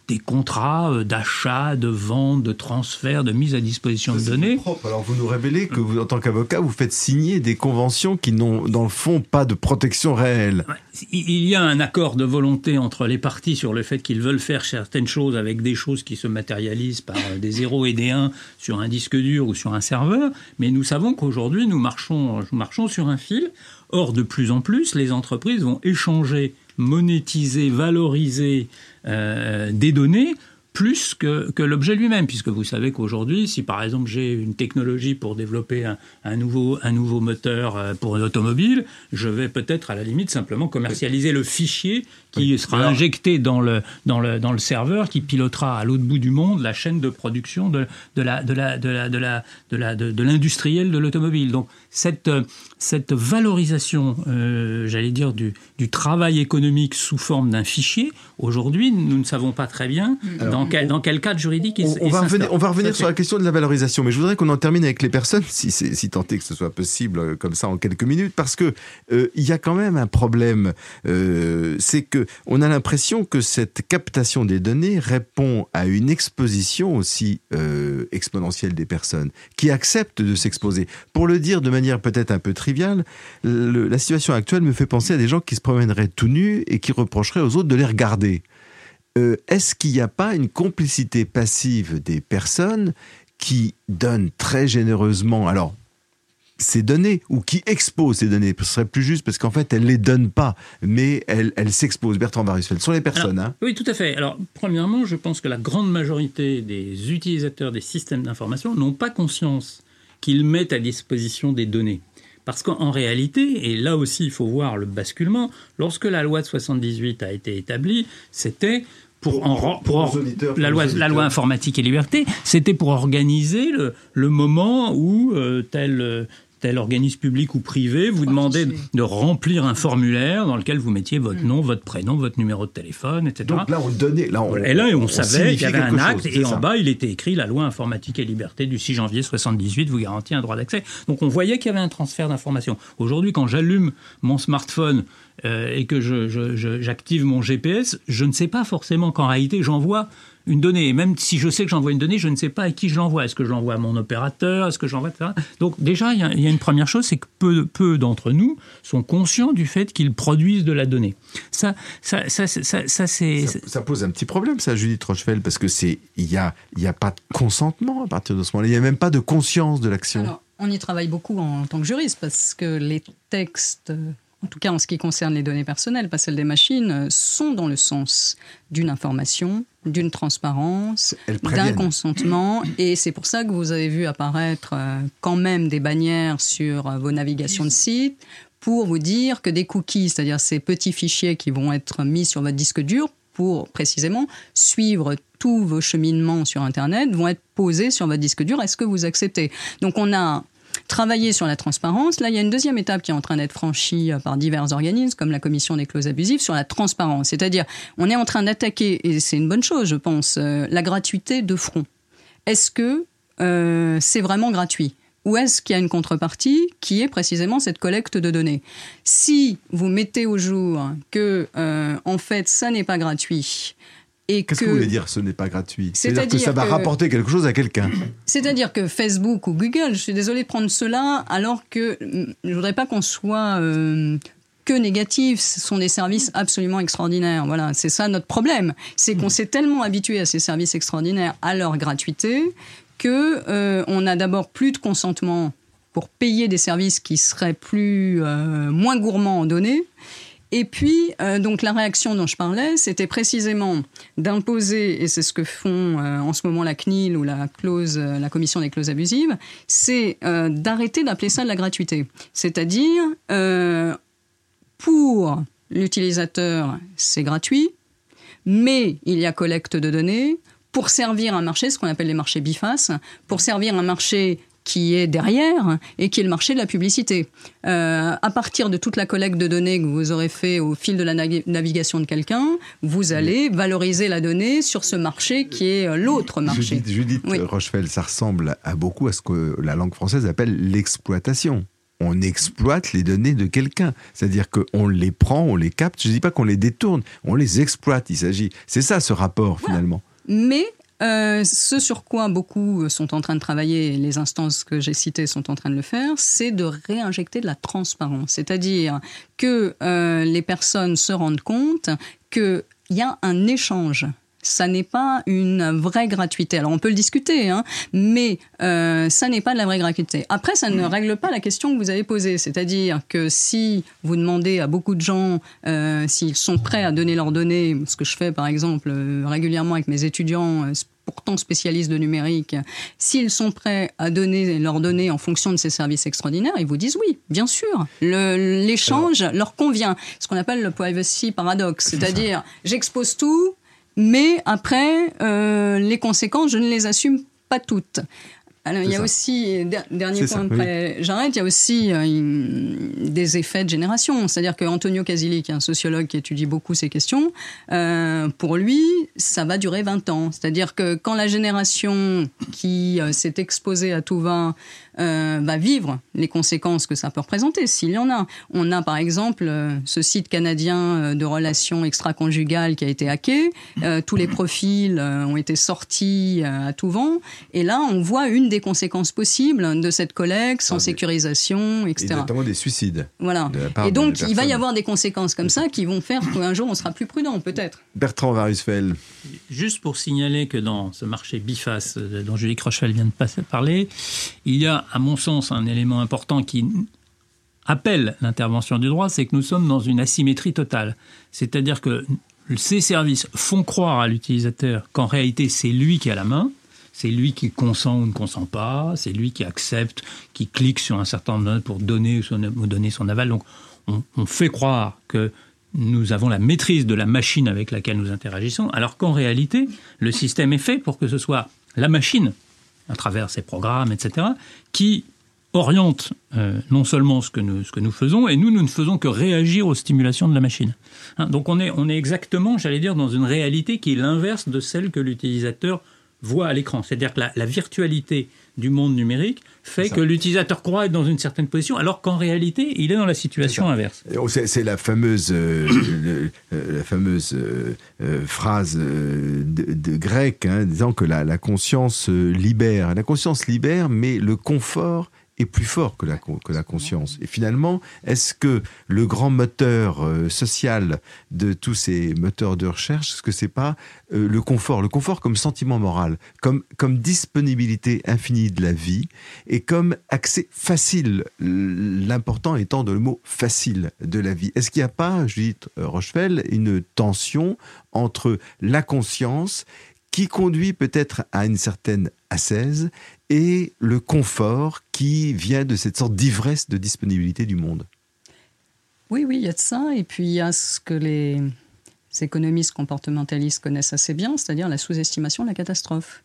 [SPEAKER 3] des contrats euh, d'achat, de vente, de transfert, de mise à disposition de données.
[SPEAKER 2] propre. Alors vous nous révélez que vous, en tant qu'avocat, vous faites signer des conventions qui n'ont, dans le fond, pas de protection réelle.
[SPEAKER 3] Il y a un accord de volonté entre les parties sur le fait qu'ils veulent faire certaines choses avec des choses qui se matérialisent par euh, des zéros et des 1 sur un disque dur ou sur un serveur, mais nous savons qu'aujourd'hui nous marchons, nous marchons sur un fil. Or, de plus en plus, les entreprises vont échanger, monétiser, valoriser euh, des données plus que, l'objet lui-même, puisque vous savez qu'aujourd'hui, si par exemple j'ai une technologie pour développer nouveau, un nouveau moteur euh, pour une automobile, je vais peut-être à la limite simplement commercialiser le fichier qui sera
[SPEAKER 2] Alors-
[SPEAKER 3] injecté dans le, dans, le, dans le serveur qui pilotera à l'autre bout du monde la chaîne de production de, de la de la de la de la de la de, de l'industriel de l'automobile. Donc cette euh, cette valorisation, euh, j'allais dire du, du travail économique sous forme d'un fichier, aujourd'hui nous ne savons pas très bien dans quel dans quel cadre juridique il,
[SPEAKER 2] On,
[SPEAKER 3] il
[SPEAKER 2] va revenir, on va revenir sur la question de la valorisation, mais je voudrais qu'on en termine avec les personnes, si, c'est- si tant est que ce soit possible euh, comme ça en quelques minutes, parce que euh, il y a quand même un problème. euh, c'est que on a l'impression que cette captation des données répond à une exposition aussi euh, exponentielle des personnes qui acceptent de s'exposer. Pour le dire de manière peut-être un peu triviale, le- la situation actuelle me fait penser à des gens qui se promèneraient tout nus et qui reprocheraient aux autres de les regarder. Euh, Est-ce qu'il n'y a pas une complicité passive des personnes qui donnent très généreusement alors ces données ou qui exposent ces données Ce serait plus juste parce qu'en fait elles les donnent pas, mais elles, elles s'exposent. Bertrand Barusfeld, ce sont les personnes. hein.
[SPEAKER 3] Oui, tout à fait. Alors, premièrement, je pense que la grande majorité des utilisateurs des systèmes d'information n'ont pas conscience qu'ils mettent à disposition des données. Parce qu'en réalité, et là aussi il faut voir le basculement, lorsque la loi de 78 a été établie, c'était pour, en, pour or- la, loi, la loi informatique et liberté, c'était pour organiser le, le moment où euh, tel, euh, tel organisme public ou privé vous demandait de, remplir un formulaire dans lequel vous mettiez votre nom, votre prénom, votre numéro de téléphone, etc.
[SPEAKER 2] Donc là on donnait, là on,
[SPEAKER 3] Et là, on, savait qu'il y avait un acte,
[SPEAKER 2] chose,
[SPEAKER 3] et en
[SPEAKER 2] ça.
[SPEAKER 3] bas, il était écrit la loi informatique et liberté du 6 janvier 78 vous garantit un droit d'accès. Donc on voyait qu'il y avait un transfert d'informations. Aujourd'hui, quand j'allume mon smartphone euh, et que je- je- je- j'active mon GPS, je ne sais pas forcément qu'en réalité j'envoie une donnée. Et même si je sais que j'envoie une donnée, je ne sais pas à qui je l'envoie. Est-ce que je l'envoie à mon opérateur? Est-ce que j'envoie etc. Donc déjà, il y, a- il y a une première chose, c'est que peu, peu d'entre nous sont conscients du fait qu'ils produisent de la donnée. Ça, ça, ça, ça, ça, ça, c'est...
[SPEAKER 2] Ça, ça pose un petit problème, ça, Judith Rochefeld, parce que c'est il y a il y a pas de consentement à partir de ce moment-là. Il y a même pas de conscience de l'action.
[SPEAKER 4] On y travaille beaucoup en tant que juriste parce que les textes, en tout cas en ce qui concerne les données personnelles, pas celles des machines, sont dans le sens d'une information, d'une transparence, d'un consentement. Et c'est pour ça que vous avez vu apparaître euh, quand même des bannières sur euh, vos navigations de sites pour vous dire que des cookies, c'est-à-dire ces petits fichiers qui vont être mis sur votre disque dur pour précisément suivre tous vos cheminements sur Internet, vont être posés sur votre disque dur. Est-ce que vous acceptez? Donc on a travaillé sur la transparence. Là, il y a une deuxième étape qui est en train d'être franchie euh, par divers organismes, comme la Commission des clauses abusives, sur la transparence. C'est-à-dire, on est en train d'attaquer, et c'est une bonne chose, je pense, euh, la gratuité de front. Est-ce que euh, c'est vraiment gratuit? Ou est-ce qu'il y a une contrepartie qui est précisément cette collecte de données? Si vous mettez au jour que, en fait, ça n'est pas gratuit,
[SPEAKER 2] Qu'est-ce que, vous voulez dire ce n'est pas gratuit? C'est-à-dire que ça va rapporter quelque chose à quelqu'un.
[SPEAKER 4] C'est-à-dire que Facebook ou Google, je suis désolée de prendre cela, alors que je voudrais pas qu'on soit euh, que négatif. Ce sont des services absolument extraordinaires. Voilà, c'est ça notre problème. C'est qu'on s'est tellement habitué à ces services extraordinaires à leur gratuité que euh, on a d'abord plus de consentement pour payer des services qui seraient plus euh, moins gourmands en données. Et puis, euh, donc la réaction dont je parlais, c'était précisément d'imposer, et c'est ce que font en ce moment la CNIL ou la clause, la commission des clauses abusives, c'est d'arrêter d'appeler ça de la gratuité. C'est-à-dire, pour l'utilisateur, c'est gratuit, mais il y a collecte de données, pour servir un marché, ce qu'on appelle les marchés bifaces, pour servir un marché qui est derrière et qui est le marché de la publicité. Euh, à partir de toute la collecte de données que vous aurez fait au fil de la navigation de quelqu'un, vous allez valoriser la donnée sur ce marché qui est euh, l'autre marché.
[SPEAKER 2] Judith, Rochefeld, ça ressemble à beaucoup à ce que la langue française appelle l'exploitation on exploite les données de quelqu'un. C'est-à-dire qu'on les prend, on les capte. Je ne dis pas qu'on les détourne, on les exploite. Il s'agit. C'est ça ce rapport finalement.
[SPEAKER 4] Mais euh, ce sur quoi beaucoup sont en train de travailler, les instances que j'ai citées sont en train de le faire, c'est de réinjecter de la transparence. C'est-à-dire que euh, les personnes se rendent compte qu'il y a un échange ça n'est pas une vraie gratuité. Alors on peut le discuter, hein, mais euh, ça n'est pas de la vraie gratuité. Après, ça ne règle pas la question que vous avez posée, c'est-à-dire que si vous demandez à beaucoup de gens euh, s'ils sont prêts à donner leurs données, ce que je fais par exemple euh, régulièrement avec mes étudiants pourtant spécialistes de numérique, s'ils sont prêts à donner leurs données en fonction de ces services extraordinaires, ils vous disent oui, bien sûr. L'échange leur convient. Ce qu'on appelle le privacy paradoxe, c'est-à-dire j'expose tout, mais après, euh, les conséquences, je ne les assume pas toutes. Alors, il y a aussi, dernier point, après j'arrête, il y a aussi euh, des effets de génération. C'est-à-dire que Antonio Casilli, qui est un sociologue qui étudie beaucoup ces questions, euh, pour lui, ça va durer 20 ans. C'est-à-dire que quand la génération qui s'est exposée à tout va euh, va vivre les conséquences que ça peut représenter, s'il y en a. On a par exemple euh, ce site canadien euh, de relations extra-conjugales qui a été hacké, tous les profils ont été sortis à tout vent, et là on voit une des conséquences possibles de cette collecte sans ah, sécurisation, etc.
[SPEAKER 2] Et notamment des suicides.
[SPEAKER 4] Voilà. Et donc il va y avoir des conséquences comme ça qui vont faire qu'un jour on sera plus prudent, peut-être.
[SPEAKER 2] Bertrand Varusfeld.
[SPEAKER 3] Juste pour signaler que dans ce marché biface dont Julie Crochel vient de parler, il y a à mon sens, un élément important qui appelle l'intervention du droit, c'est que nous sommes dans une asymétrie totale. C'est-à-dire que ces services font croire à l'utilisateur qu'en réalité c'est lui qui a la main, c'est lui qui consent ou ne consent pas, c'est lui qui accepte, qui clique sur un certain nombre pour donner ou donner son aval. Donc on, on, fait croire que nous avons la maîtrise de la machine avec laquelle nous interagissons, alors qu'en réalité le système est fait pour que ce soit la machine à travers ces programmes, etc., qui orientent euh, non seulement ce que, nous, ce que nous faisons, et nous, nous ne faisons que réagir aux stimulations de la machine. Hein, donc on est, on est exactement, j'allais dire, dans une réalité qui est l'inverse de celle que l'utilisateur voit à l'écran. C'est-à-dire que la, la, virtualité du monde numérique fait que l'utilisateur croit être dans une certaine position, alors qu'en réalité, il est dans la situation inverse.
[SPEAKER 2] C'est la fameuse, euh, euh, la fameuse euh, phrase de, grec hein, disant que la, la conscience libère. La conscience libère, mais le confort est plus fort que la, que la conscience. Et finalement, est-ce que le grand moteur euh, social de tous ces moteurs de recherche, est-ce que c'est pas euh, le confort, le confort comme sentiment moral, comme, comme disponibilité infinie de la vie et comme accès facile, l'important étant de le mot facile de la vie? Est-ce qu'il n'y a pas, Judith Rochefeld, une tension entre la conscience qui conduit peut-être à une certaine assaise et le confort qui vient de cette sorte d'ivresse de disponibilité du monde.
[SPEAKER 4] Oui, oui, il y a de ça. Et puis il y a ce que les économistes comportementalistes connaissent assez bien, c'est-à-dire la sous-estimation de la catastrophe.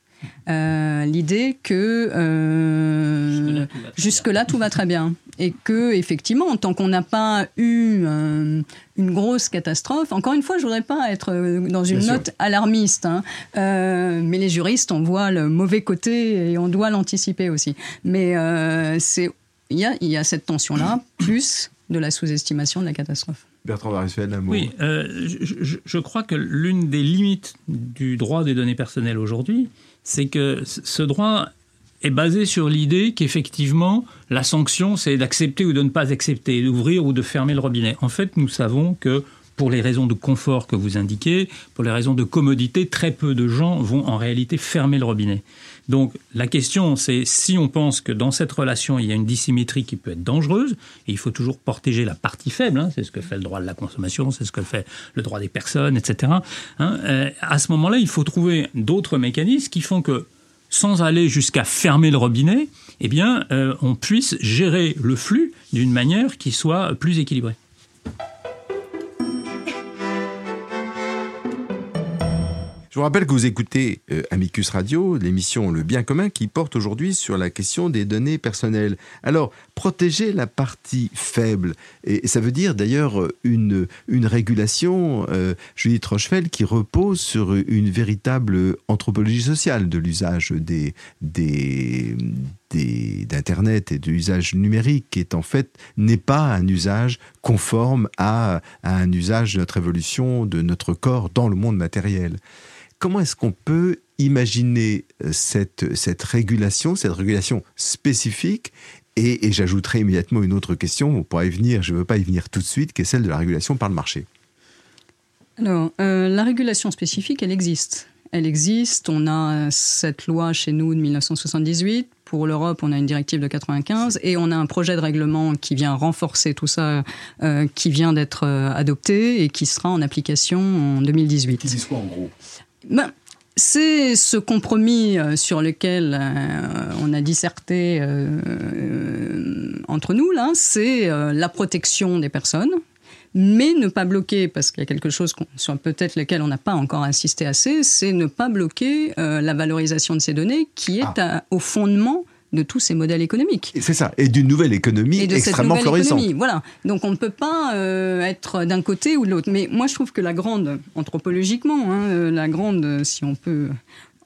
[SPEAKER 4] Euh, l'idée que euh, jusque-là tout, va très bien. Et que effectivement tant qu'on n'a pas eu euh, une grosse catastrophe encore une fois je voudrais pas être dans une note alarmiste hein, mais les juristes on voit le mauvais côté et on doit l'anticiper aussi. Mais c'est il y a, y a cette tension là plus de la sous-estimation de la catastrophe.
[SPEAKER 2] Bertrand mot.
[SPEAKER 3] Oui, je, je, crois que l'une des limites du droit des données personnelles aujourd'hui, c'est que ce droit est basé sur l'idée qu'effectivement, la sanction, c'est d'accepter ou de ne pas accepter, d'ouvrir ou de fermer le robinet. En fait, nous savons que pour les raisons de confort que vous indiquez, pour les raisons de commodité, très peu de gens vont en réalité fermer le robinet. Donc la question, c'est si on pense que dans cette relation, il y a une dissymétrie qui peut être dangereuse, et il faut toujours protéger la partie faible, hein, c'est ce que fait le droit de la consommation, c'est ce que fait le droit des personnes, etc. Hein, euh, à ce moment-là, il faut trouver d'autres mécanismes qui font que, sans aller jusqu'à fermer le robinet, eh bien, euh, on puisse gérer le flux d'une manière qui soit plus équilibrée.
[SPEAKER 2] Je vous rappelle que vous écoutez euh, Amicus Radio, l'émission Le bien commun qui porte aujourd'hui sur la question des données personnelles. Alors, protéger la partie faible, et, ça veut dire d'ailleurs une, une régulation, euh, Judith Rochefeld, qui repose sur une véritable anthropologie sociale de l'usage d'Internet et de l'usage numérique qui en fait n'est pas un usage conforme à, un usage de notre évolution, de notre corps dans le monde matériel comment est-ce qu'on peut imaginer euh, cette, cette régulation, cette régulation spécifique? Et, j'ajouterai immédiatement une autre question, on pourra y venir, je ne veux pas y venir tout de suite, qui est celle de la régulation par le marché.
[SPEAKER 4] Alors, euh, la régulation spécifique, elle existe. Elle existe. On a cette loi chez nous de 1978. Pour l'Europe, on a une directive de 95 et on a un projet de règlement qui vient renforcer tout ça, euh, qui vient d'être adopté et qui sera en application en 2018. Qui
[SPEAKER 2] dit quoi en gros?
[SPEAKER 4] Ben, c'est ce compromis euh, sur lequel euh, on a disserté euh, entre nous, là, c'est la protection des personnes, mais ne pas bloquer, parce qu'il y a quelque chose sur peut-être lequel on n'a pas encore insisté assez, c'est ne pas bloquer la valorisation de ces données qui est ah. au fondement de tous ces modèles économiques.
[SPEAKER 2] C'est ça, et d'une nouvelle économie extrêmement florissante.
[SPEAKER 4] voilà, donc on ne peut pas euh, être d'un côté ou de l'autre. Mais moi je trouve que la grande, anthropologiquement, hein, euh, la grande, si on peut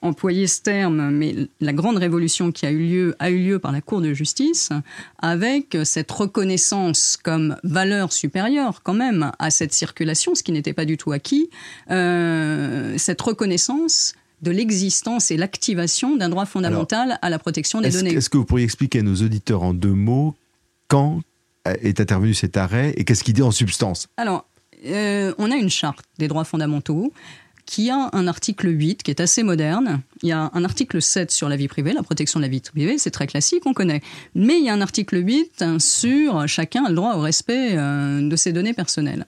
[SPEAKER 4] employer ce terme, mais la grande révolution qui a eu lieu a eu lieu par la Cour de justice, avec cette reconnaissance comme valeur supérieure quand même à cette circulation, ce qui n'était pas du tout acquis, euh, cette reconnaissance de l'existence et l'activation d'un droit fondamental à la protection des données.
[SPEAKER 2] Est-ce que vous pourriez expliquer à nos auditeurs en deux mots quand est intervenu cet arrêt et qu'est-ce qu'il dit en substance?
[SPEAKER 4] Alors, euh, on a une charte des droits fondamentaux qui a un article 8 qui est assez moderne. Il y a un article 7 sur la vie privée, la protection de la vie privée, c'est très classique, on connaît. Mais il y a un article 8 sur chacun a le droit au respect euh, de ses données personnelles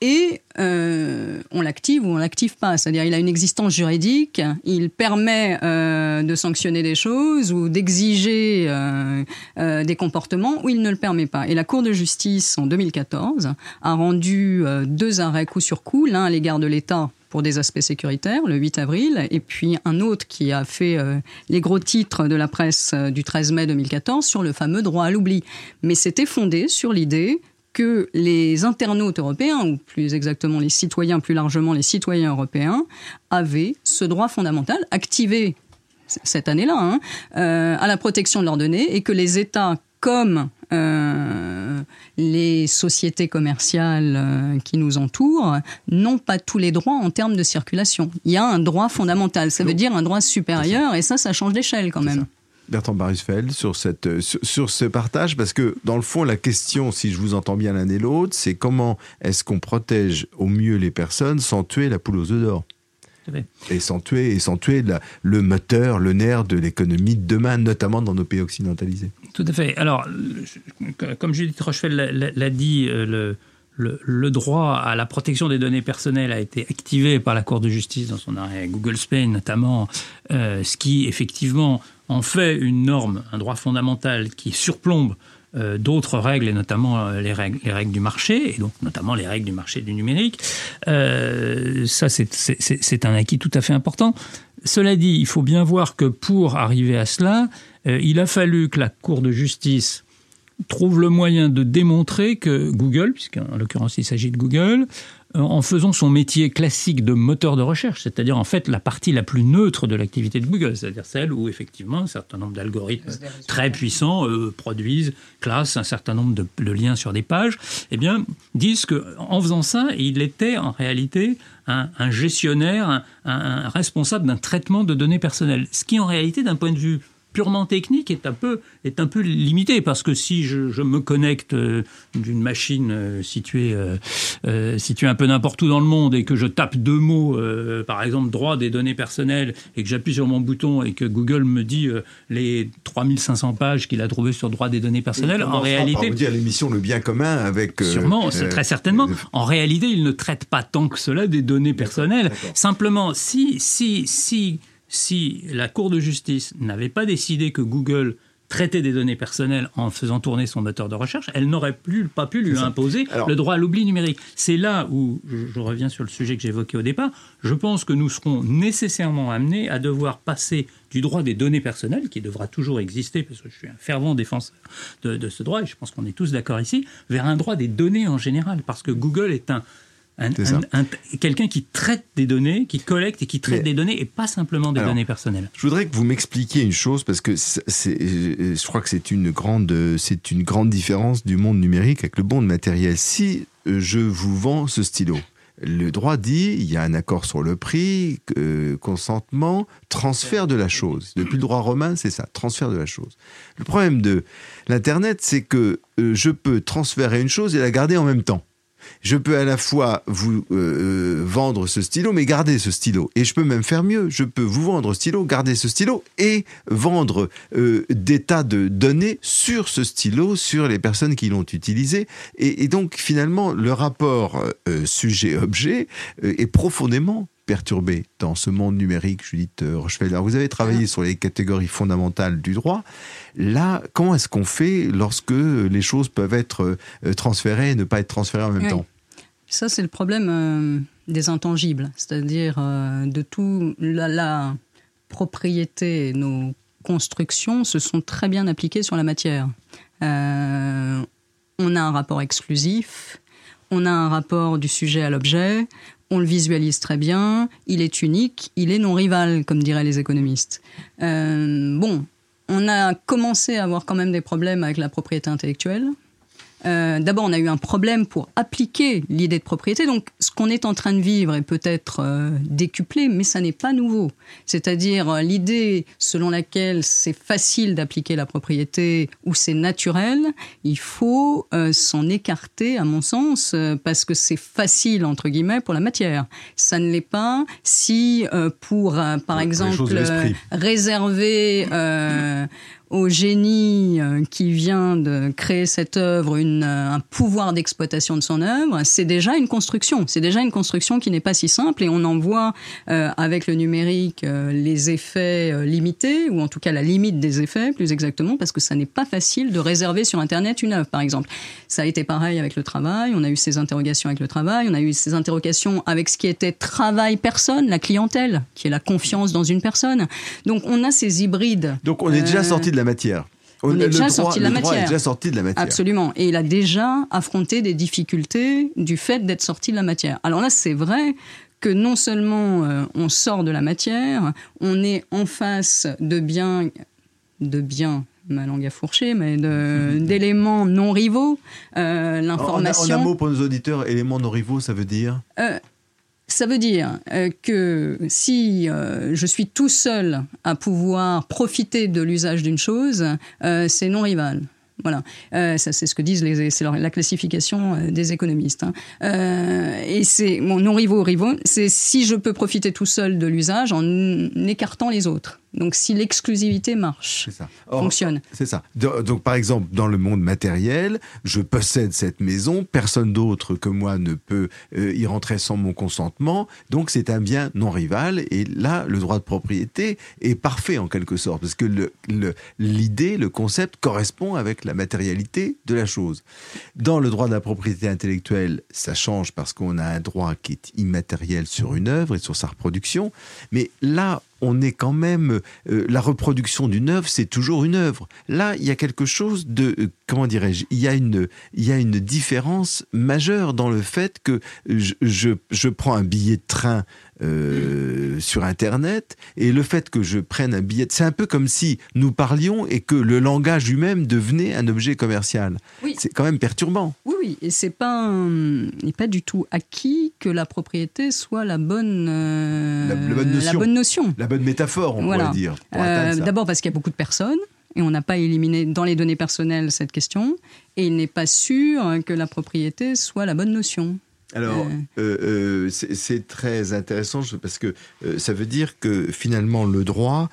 [SPEAKER 4] et euh, on l'active ou on l'active pas. C'est-à-dire il a une existence juridique, il permet euh, de sanctionner des choses ou d'exiger euh, des comportements ou il ne le permet pas. Et la Cour de justice en 2014 a rendu deux arrêts coup sur coup, l'un à l'égard de l'État pour des aspects sécuritaires, le 8 avril, et puis un autre qui a fait les gros titres de la presse du 13 mai 2014 sur le fameux droit à l'oubli. Mais c'était fondé sur l'idée que les internautes européens, ou plus exactement les citoyens, plus largement les citoyens européens, avaient ce droit fondamental activé cette année-là hein, euh, à la protection de leurs données et que les États comme euh, les sociétés commerciales euh, qui nous entourent n'ont pas tous les droits en termes de circulation. Il y a un droit fondamental, ça veut dire un droit supérieur, et ça, ça change d'échelle quand même.
[SPEAKER 2] Bertrand Barusfeld, sur, cette, sur, ce partage Parce que, dans le fond, la question, si je vous entends bien l'un et l'autre, c'est comment est-ce qu'on protège au mieux les personnes sans tuer la poule aux œufs d'or et sans tuer, et sans tuer le moteur, le nerf de l'économie de demain, notamment dans nos pays occidentalisés.
[SPEAKER 3] Tout à fait. Alors, comme Judith Rochefeld l'a dit, euh, le, le, droit à la protection des données personnelles a été activé par la Cour de justice dans son arrêt Google Spain notamment, euh, ce qui effectivement en fait une norme, un droit fondamental qui surplombe euh, d'autres règles, et notamment euh, les, règles, les règles du marché, et donc notamment les règles du marché du numérique. ça, c'est un acquis tout à fait important. Cela dit, il faut bien voir que pour arriver à cela, il a fallu que la Cour de justice trouve le moyen de démontrer que Google, puisqu'en l'occurrence il s'agit de Google, euh, en faisant son métier classique de moteur de recherche, c'est-à-dire en fait la partie la plus neutre de l'activité de Google, c'est-à-dire celle où effectivement un certain nombre d'algorithmes très puissants euh, produisent, classent un certain nombre de, liens sur des pages, eh bien disent qu'en faisant ça, il était en réalité un, gestionnaire, un responsable d'un traitement de données personnelles, ce qui en réalité d'un point de vue purement technique est un peu, est un peu limité parce que si je, me connecte euh, d'une machine euh, située, euh, située un peu n'importe où dans le monde et que je tape deux mots, par exemple droit des données personnelles, et que j'appuie sur mon bouton et que Google me dit les 3500 pages qu'il a trouvées sur droit des données personnelles, en réalité...
[SPEAKER 2] Par dire l'émission Le bien commun avec...
[SPEAKER 3] sûrement, très certainement. En réalité, il ne traite pas tant que cela des données personnelles. Simplement, si, si, si si la Cour de justice n'avait pas décidé que Google traitait des données personnelles en faisant tourner son moteur de recherche, elle n'aurait plus, pas pu lui imposer le droit à l'oubli numérique. C'est là où, je, reviens sur le sujet que j'évoquais au départ, je pense que nous serons nécessairement amenés à devoir passer du droit des données personnelles, qui devra toujours exister, parce que je suis un fervent défenseur de, de ce droit, et je pense qu'on est tous d'accord ici, vers un droit des données en général, parce que Google est un quelqu'un qui traite des données, qui collecte et qui traite des données et pas simplement des données personnelles.
[SPEAKER 2] Je voudrais que vous m'expliquiez une chose parce que je crois que c'est une grande, c'est une grande différence du monde numérique avec le monde matériel. Si euh, je vous vends ce stylo, le droit dit, il y a un accord sur le prix, consentement, transfert de la chose. Depuis le droit romain, c'est ça, transfert de la chose. Le problème de l'Internet, c'est que euh, je peux transférer une chose et la garder en même temps je peux à la fois vous euh, euh, vendre ce stylo, mais garder ce stylo. Et je peux même faire mieux. Je peux vous vendre ce stylo, garder ce stylo et vendre euh, des tas de données sur ce stylo, sur les personnes qui l'ont utilisé. Et, donc, finalement, le rapport sujet-objet est profondément perturbé dans ce monde numérique, Judith Rochefeller. Vous avez travaillé ah. sur les catégories fondamentales du droit. Là, comment est-ce qu'on fait lorsque les choses peuvent être euh, transférées et ne pas être transférées en même temps?
[SPEAKER 4] Ça, c'est le problème euh, des intangibles, c'est-à-dire euh, de tout la, la propriété, nos constructions se sont très bien appliquées sur la matière. on a un rapport exclusif, on a un rapport du sujet à l'objet, on le visualise très bien, il est unique, il est non rival, comme diraient les économistes. Euh, bon, on a commencé à avoir quand même des problèmes avec la propriété intellectuelle. Euh, d'abord, on a eu un problème pour appliquer l'idée de propriété. Donc, ce qu'on est en train de vivre est peut-être euh, décuplé, mais ça n'est pas nouveau. C'est-à-dire euh, l'idée selon laquelle c'est facile d'appliquer la propriété ou c'est naturel, il faut s'en écarter, à mon sens, parce que c'est facile entre guillemets pour la matière. Ça ne l'est pas si pour, par exemple, réserver au génie euh, qui vient de créer cette œuvre une, euh, un pouvoir d'exploitation de son œuvre, c'est déjà une construction. C'est déjà une construction qui n'est pas si simple et on en voit euh, avec le numérique les effets limités ou en tout cas la limite des effets plus exactement parce que ça n'est pas facile de réserver sur Internet une œuvre par exemple. Ça a été pareil avec le travail, on a eu ces interrogations avec le travail, on a eu ces interrogations avec ce qui était travail personne, la clientèle, qui est la confiance dans une personne. Donc on a ces hybrides.
[SPEAKER 2] Donc on est déjà sorti de la matière.
[SPEAKER 4] On, est déjà sorti de la matière.
[SPEAKER 2] Est déjà sorti de la matière.
[SPEAKER 4] Absolument. Et il a déjà affronté des difficultés du fait d'être sorti de la matière. Alors là, c'est vrai que non seulement euh, on sort de la matière, on est en face de biens, de biens ma langue à fourcher, mais d'éléments non rivaux. Euh, L'information.
[SPEAKER 2] En, un mot pour nos auditeurs, éléments non rivaux, ça veut dire?
[SPEAKER 4] Euh, Ça veut dire euh, que si euh, je suis tout seul à pouvoir profiter de l'usage d'une chose, euh, c'est non rival. Voilà, ça c'est ce que disent les, c'est la classification des économistes. Hein. Euh, et c'est mon non rivaux rivaux, c'est si je peux profiter tout seul de l'usage en écartant les autres. Donc si l'exclusivité marche,
[SPEAKER 2] ça.
[SPEAKER 4] fonctionne.
[SPEAKER 2] C'est ça. Donc par exemple, dans le monde matériel, je possède cette maison, personne d'autre que moi ne peut euh, y rentrer sans mon consentement, donc c'est un bien non rival, et là, le droit de propriété est parfait en quelque sorte, parce que l'idée, le, le concept correspond avec la matérialité de la chose. Dans le droit de la propriété intellectuelle, ça change parce qu'on a un droit qui est immatériel sur une œuvre et sur sa reproduction, mais là, on est quand même euh, la reproduction d'une œuvre, c'est toujours une œuvre. Là, il y a quelque chose de euh, comment dirais-je Il y a une il y a une différence majeure dans le fait que je, je, je prends un billet de train euh, sur Internet. Et le fait que je prenne un billet, c'est un peu comme si nous parlions et que le langage lui-même devenait un objet commercial.
[SPEAKER 4] Oui.
[SPEAKER 2] C'est quand même perturbant.
[SPEAKER 4] Oui, oui, et c'est pas, un... pas du tout acquis que la propriété soit la bonne, euh...
[SPEAKER 2] la, la, bonne notion.
[SPEAKER 4] la, bonne notion.
[SPEAKER 2] La bonne métaphore, on
[SPEAKER 4] voilà.
[SPEAKER 2] pourrait dire.
[SPEAKER 4] Euh, D'abord parce qu'il y a beaucoup de personnes. Et on n'a pas éliminé dans les données personnelles cette question. Et il n'est pas sûr que la propriété soit la bonne notion.
[SPEAKER 2] Alors, euh, euh, c'est très intéressant parce que euh, ça veut dire que finalement le droit,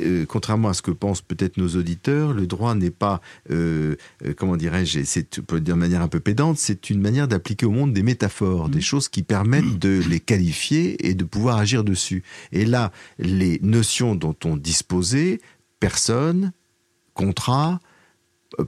[SPEAKER 2] euh, contrairement à ce que pensent peut-être nos auditeurs, le droit n'est pas, euh, comment dirais-je, c'est pour le dire de manière un peu pédante, c'est une manière d'appliquer au monde des métaphores, mmh. des choses qui permettent de les qualifier et de pouvoir agir dessus. Et là, les notions dont on disposait, personne, contrat,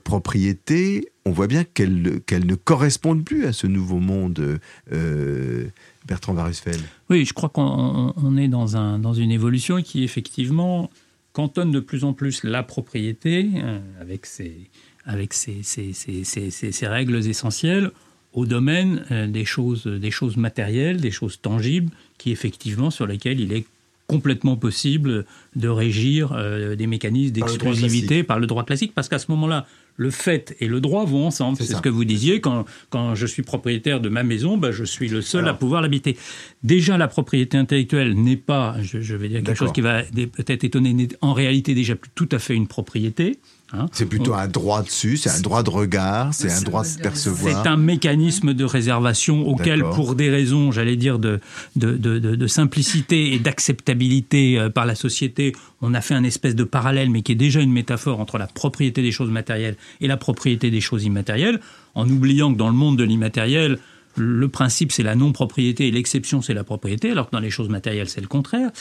[SPEAKER 2] propriété, on voit bien qu'elles qu ne correspondent plus à ce nouveau monde, euh, Bertrand Varusfeld.
[SPEAKER 3] Oui, je crois qu'on est dans, un, dans une évolution qui effectivement cantonne de plus en plus la propriété euh, avec, ses, avec ses, ses, règles essentielles au domaine euh, des, choses, des choses matérielles, des choses tangibles, qui effectivement sur lesquelles il est complètement possible de régir euh, des mécanismes d'exclusivité par, par, le droit classique, parce qu'à ce moment-là, le fait et le droit vont ensemble. C'est ce que vous disiez, quand, quand je suis propriétaire de ma maison, bah, je suis le seul Alors, à pouvoir l'habiter. Déjà, la propriété intellectuelle n'est pas, je, je, vais dire quelque chose qui va peut-être étonner, n'est en réalité déjà tout à fait une propriété.
[SPEAKER 2] Hein c'est plutôt un droit dessus, c'est un droit de regard, c'est un droit de percevoir.
[SPEAKER 3] C'est un mécanisme de réservation auquel, pour des raisons, j'allais dire, de, de, de, de simplicité et d'acceptabilité euh, par la société, on a fait un espèce de parallèle, mais qui est déjà une métaphore entre la propriété des choses matérielles et la propriété des choses immatérielles, en oubliant que dans le monde de l'immatériel, le principe c'est la non-propriété et l'exception c'est la propriété, alors que dans les choses matérielles c'est le contraire.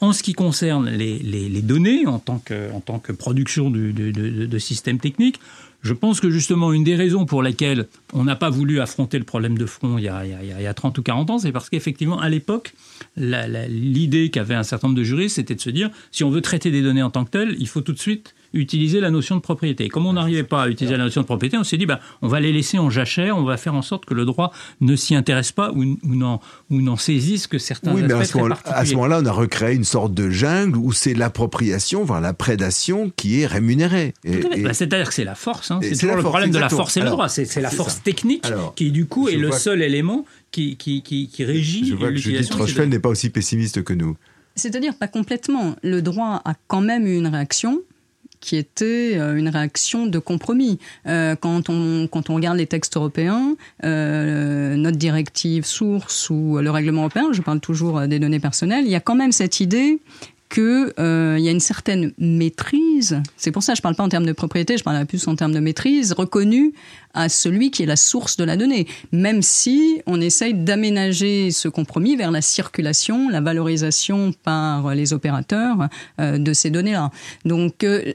[SPEAKER 3] En ce qui concerne les, données en tant que, production de, de, systèmes techniques, je pense que justement une des raisons pour lesquelles on n'a pas voulu affronter le problème de front il y a 30 ou 40 ans, c'est parce qu'effectivement à l'époque, l'idée qu'avait un certain nombre de juristes, c'était de se dire si on veut traiter des données en tant que telles, il faut tout de suite utiliser la notion de propriété. Comme on n'arrivait pas à utiliser la notion de propriété, on s'est dit, bah, on va les laisser en jachère, on va faire en sorte que le droit ne s'y intéresse pas ou, ou n'en saisisse que certains
[SPEAKER 2] oui,
[SPEAKER 3] aspects
[SPEAKER 2] mais à ce moment-là, à ce moment-là, on a recréé une sorte de jungle où c'est l'appropriation, voire la prédation qui est rémunérée.
[SPEAKER 3] Bah, C'est-à-dire que c'est la force. Hein. C'est toujours le problème de la force et le droit. C'est la force ça. technique Alors, qui, du coup, est le seul élément qui, qui, qui, qui régit
[SPEAKER 2] Je vois que Judith Rochefeld n'est pas aussi pessimiste que nous.
[SPEAKER 4] C'est-à-dire pas complètement. Le droit a quand même eu une réaction qui était une réaction de compromis. Euh, quand, on, quand on regarde les textes européens, euh, notre directive source ou le règlement européen, je parle toujours des données personnelles, il y a quand même cette idée qu'il euh, y a une certaine maîtrise, c'est pour ça que je ne parle pas en termes de propriété, je parle plus en termes de maîtrise, reconnue à celui qui est la source de la donnée, même si on essaye d'aménager ce compromis vers la circulation, la valorisation par les opérateurs euh, de ces données-là. Donc, euh,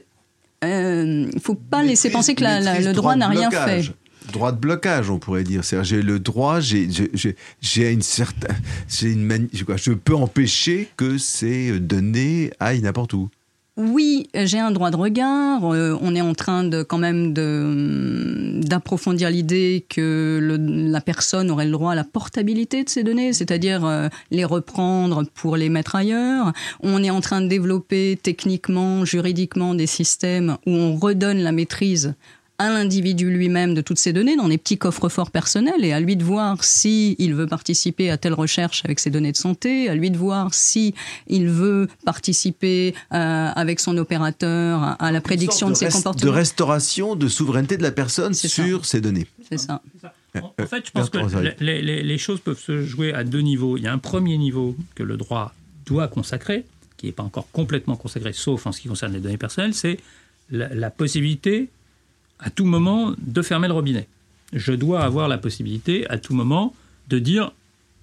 [SPEAKER 4] il euh, ne faut pas maîtrise, laisser penser que la, la, le droit n'a rien fait.
[SPEAKER 2] Droit de blocage, on pourrait dire. C'est-à-dire, j'ai le droit, j'ai, j'ai une certaine, une mani- je peux empêcher que ces données aillent n'importe où.
[SPEAKER 4] Oui, j'ai un droit de regard. Euh, on est en train de quand même d'approfondir l'idée que le, la personne aurait le droit à la portabilité de ces données, c'est-à-dire euh, les reprendre pour les mettre ailleurs. On est en train de développer techniquement, juridiquement des systèmes où on redonne la maîtrise à l'individu lui-même de toutes ces données dans des petits coffres-forts personnels et à lui de voir si il veut participer à telle recherche avec ses données de santé, à lui de voir si il veut participer euh, avec son opérateur à, la prédiction de, ses comportements.
[SPEAKER 2] De restauration de souveraineté de la personne sur ces données.
[SPEAKER 4] C'est ça.
[SPEAKER 3] En fait, je pense que les, les, choses peuvent se jouer à deux niveaux. Il y a un premier niveau que le droit doit consacrer, qui n'est pas encore complètement consacré, sauf en ce qui concerne les données personnelles, c'est la, possibilité à tout moment de fermer le robinet. Je dois avoir la possibilité à tout moment de dire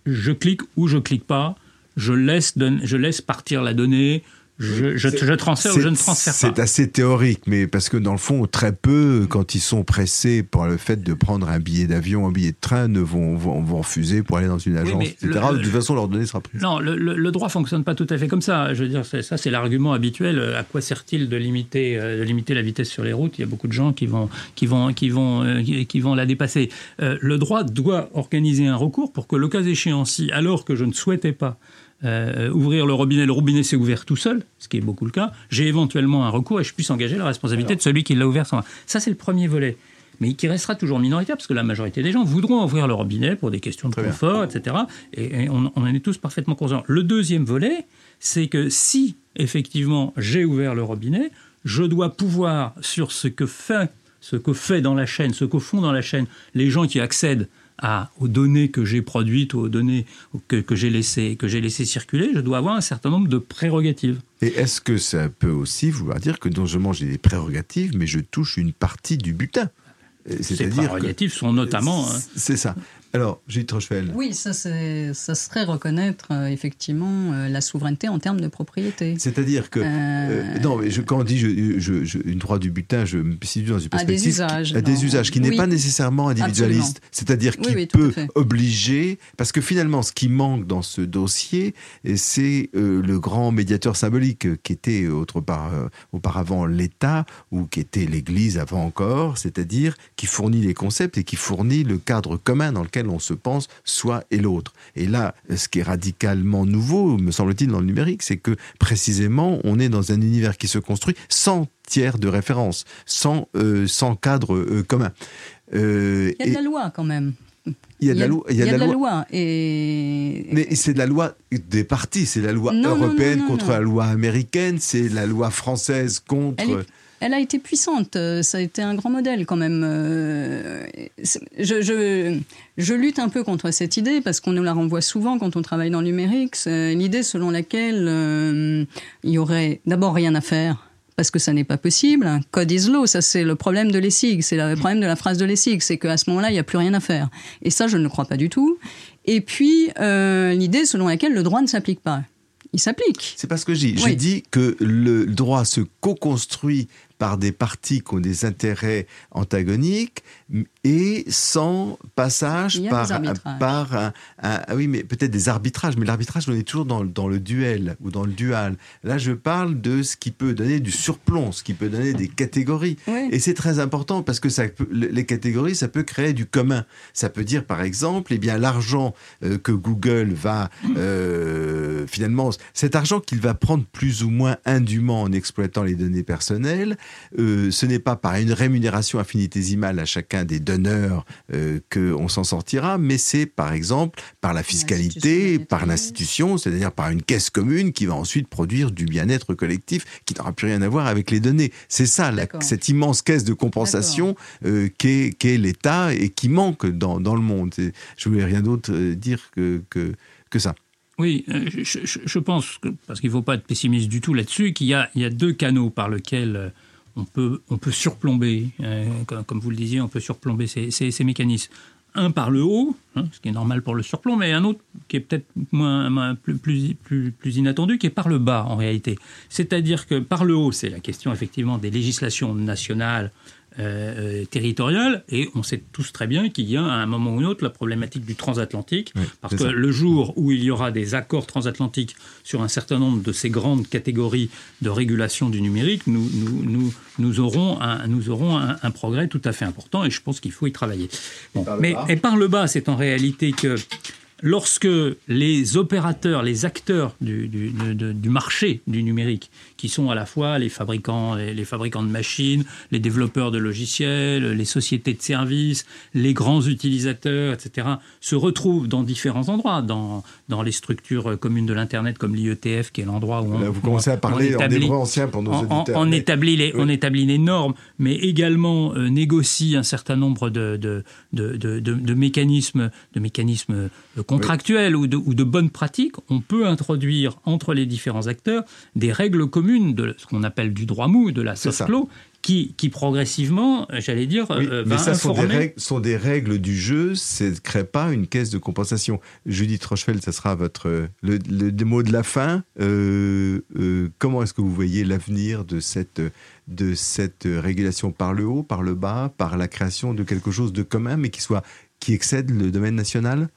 [SPEAKER 3] je clique ou je clique pas, je laisse, je laisse partir la donnée, je, je, transfère ou je ne transfère pas.
[SPEAKER 2] C'est assez théorique, mais parce que dans le fond, très peu, quand ils sont pressés par le fait de prendre un billet d'avion, un billet de train, ne vont, vont, refuser pour aller dans une agence, etc. de toute façon, leur donnée sera prise.
[SPEAKER 3] Non, le, le, droit fonctionne pas tout à fait comme ça. Je veux dire, ça, c'est l'argument habituel. À quoi sert-il de limiter, euh, de limiter la vitesse sur les routes? Il y a beaucoup de gens qui vont, qui vont, qui vont, euh, qui vont la dépasser. Euh, le droit doit organiser un recours pour que, le cas échéant, si, alors que je ne souhaitais pas euh, ouvrir le robinet, le robinet s'est ouvert tout seul, ce qui est beaucoup le cas, j'ai éventuellement un recours et je puisse engager la responsabilité de celui qui l'a ouvert sans Ça, c'est le premier volet. Mais qui restera toujours minoritaire, parce que la majorité des gens voudront ouvrir le robinet pour des questions de confort, etc. Et, on, on, en est tous parfaitement conscients. Le deuxième volet, c'est que si, effectivement, j'ai ouvert le robinet, je dois pouvoir, sur ce que fait, ce que fait dans la chaîne, ce que font dans la chaîne les gens qui accèdent aux données que j'ai produites ou aux données que, que j'ai laissées laissé circuler, je dois avoir un certain nombre de prérogatives.
[SPEAKER 2] Et est-ce que ça peut aussi vouloir dire que non seulement j'ai des prérogatives, mais je touche une partie du butin?
[SPEAKER 3] Ces prérogatives sont notamment... Hein,
[SPEAKER 2] c'est ça. Alors, Gilles Trochfeld.
[SPEAKER 4] Oui, ça, ça serait reconnaître euh, effectivement euh, la souveraineté en termes de propriété.
[SPEAKER 2] C'est-à-dire que. Euh, non, mais je, quand on dit je, une droit du butin, je me situe dans une perspective.
[SPEAKER 4] À des usages.
[SPEAKER 2] À des usages, qui n'est pas nécessairement individualiste. C'est-à-dire qui peut obliger. Parce que finalement, ce qui manque dans ce dossier, c'est le grand médiateur symbolique qui était autre part, auparavant l'État ou qui était l'Église avant encore, c'est-à-dire qui fournit les concepts et qui fournit le cadre commun dans lequel on se pense soit et l'autre. Et là, ce qui est radicalement nouveau, me semble-t-il, dans le numérique, c'est que précisément, on est dans un univers qui se construit sans tiers de référence, sans, euh, sans cadre euh, commun.
[SPEAKER 4] Euh, il y a de la loi quand même.
[SPEAKER 2] Il y a de la loi.
[SPEAKER 4] Il y a, de la, loi. Et...
[SPEAKER 2] Mais c'est de la loi des partis. C'est la loi européenne contre la loi américaine. C'est la loi française contre
[SPEAKER 4] elle a été puissante. Euh, ça a été un grand modèle quand même. Euh, je, je, lutte un peu contre cette idée parce qu'on nous la renvoie souvent quand on travaille dans le numérique. L'idée selon laquelle euh, il y aurait d'abord rien à faire parce que ça n'est pas possible. Code is law, ça c'est le problème de Lessig, c'est le problème de la phrase de Lessig, c'est qu'à ce moment-là, il n'y a plus rien à faire. Et ça, je ne le crois pas du tout. Et puis, l'idée selon laquelle le droit ne s'applique pas. Il s'applique.
[SPEAKER 2] C'est parce que j'ai oui. dit que le droit se co-construit par des partis qui ont des intérêts antagoniques et sans passage par, par un, ah oui mais peut-être des arbitrages mais l'arbitrage on est toujours dans, dans, le duel ou dans le dual. Là je parle de ce qui peut donner du surplomb ce qui peut donner des catégories. Et c'est très important parce que ça les catégories ça peut créer du commun. Ça peut dire par exemple eh bien l'argent euh, que Google va euh, finalement cet argent qu'il va prendre plus ou moins indûment en exploitant les données personnelles euh, ce n'est pas par une rémunération infinitésimale à chacun des donneurs euh, qu'on s'en sortira, mais c'est par exemple par la fiscalité, par l'institution, c'est-à-dire par une caisse commune qui va ensuite produire du bien-être collectif qui n'aura plus rien à voir avec les données. C'est ça, cette immense caisse de compensation euh, qu'est l'État et qui manque dans, le monde. Je voulais rien d'autre dire que, que, ça.
[SPEAKER 3] Oui, je, pense, que, parce qu'il ne faut pas être pessimiste du tout là-dessus, qu'il y, y a, deux canaux par lesquels on peut, surplomber, euh, comme, vous le disiez, on peut surplomber ces, mécanismes. Un par le haut, hein, ce qui est normal pour le surplomb, mais un autre qui est peut-être moins, plus, plus, inattendu, qui est par le bas en réalité. C'est-à-dire que par le haut, c'est la question effectivement des législations nationales euh, euh, territoriale. Et on sait tous très bien qu'il y a à un moment ou un autre la problématique du transatlantique. parce que le jour où il y aura des accords transatlantiques sur un certain nombre de ces grandes catégories de régulation du numérique, nous, nous, nous, nous aurons, un, nous aurons un, progrès tout à fait important et je pense qu'il faut y travailler. mais, et par le bas, c'est en réalité que lorsque les opérateurs, les acteurs du, du, marché du numérique, qui sont à la fois les fabricants, les, fabricants de machines, les développeurs de logiciels, les sociétés de services, les grands utilisateurs, etc., se retrouvent dans différents endroits, dans, dans les structures communes de l'Internet comme l'IETF, qui est l'endroit où on...
[SPEAKER 2] vous commencez à parler en hébreu ancien pour nos auditeurs.
[SPEAKER 3] On, établit les, on établit les normes, mais également euh, négocie un certain nombre de, de, de, de mécanismes, de mécanismes euh, contractuels ou, de, ou de bonnes pratiques, on peut introduire entre les différents acteurs des règles communes de ce qu'on appelle du droit mou, de la soft law, qui, qui, progressivement, j'allais dire,
[SPEAKER 2] euh, mais ça sont des, règles, sont des, règles, du jeu, ça ne crée pas une caisse de compensation. Judith Rochefeld, ça sera votre le, le, mot de la fin. Euh, comment est-ce que vous voyez l'avenir de cette de cette régulation par le haut, par le bas, par la création de quelque chose de commun, mais qui soit qui excède le domaine national?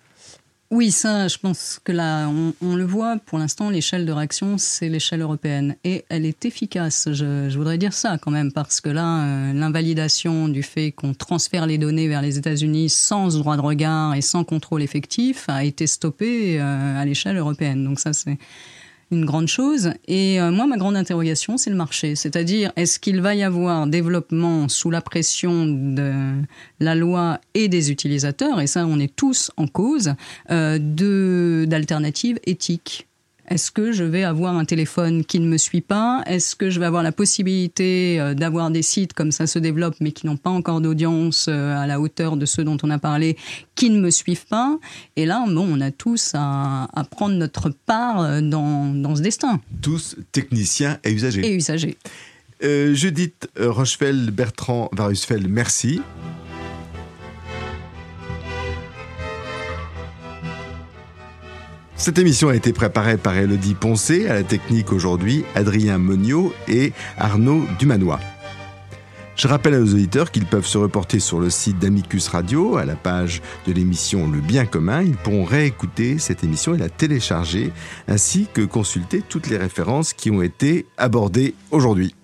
[SPEAKER 4] Oui, ça, je pense que là, on, le voit, pour l'instant, l'échelle de réaction, c'est l'échelle européenne. Et elle est efficace, je, voudrais dire ça quand même, parce que là, euh, l'invalidation du fait qu'on transfère les données vers les États-Unis sans droit de regard et sans contrôle effectif a été stoppée euh, à l'échelle européenne. Donc ça, c'est une grande chose. Et euh, moi, ma grande interrogation, c'est le marché. C'est-à-dire, est-ce qu'il va y avoir développement sous la pression de la loi et des utilisateurs, et ça, on est tous en cause, euh, d'alternatives éthiques est-ce que je vais avoir un téléphone qui ne me suit pas? Est-ce que je vais avoir la possibilité euh, d'avoir des sites comme ça se développe mais qui n'ont pas encore d'audience euh, à la hauteur de ceux dont on a parlé, qui ne me suivent pas? Et là, bon, on a tous à, prendre notre part euh, dans, ce destin.
[SPEAKER 2] Tous techniciens et usagers.
[SPEAKER 4] Et usagers.
[SPEAKER 2] Judith Rochefeld, Bertrand Varusfeld, merci. Cette émission a été préparée par Elodie Poncé, à la technique aujourd'hui, Adrien Monio et Arnaud Dumanois. Je rappelle à nos auditeurs qu'ils peuvent se reporter sur le site d'Amicus Radio, à la page de l'émission Le Bien commun. Ils pourront réécouter cette émission et la télécharger, ainsi que consulter toutes les références qui ont été abordées aujourd'hui.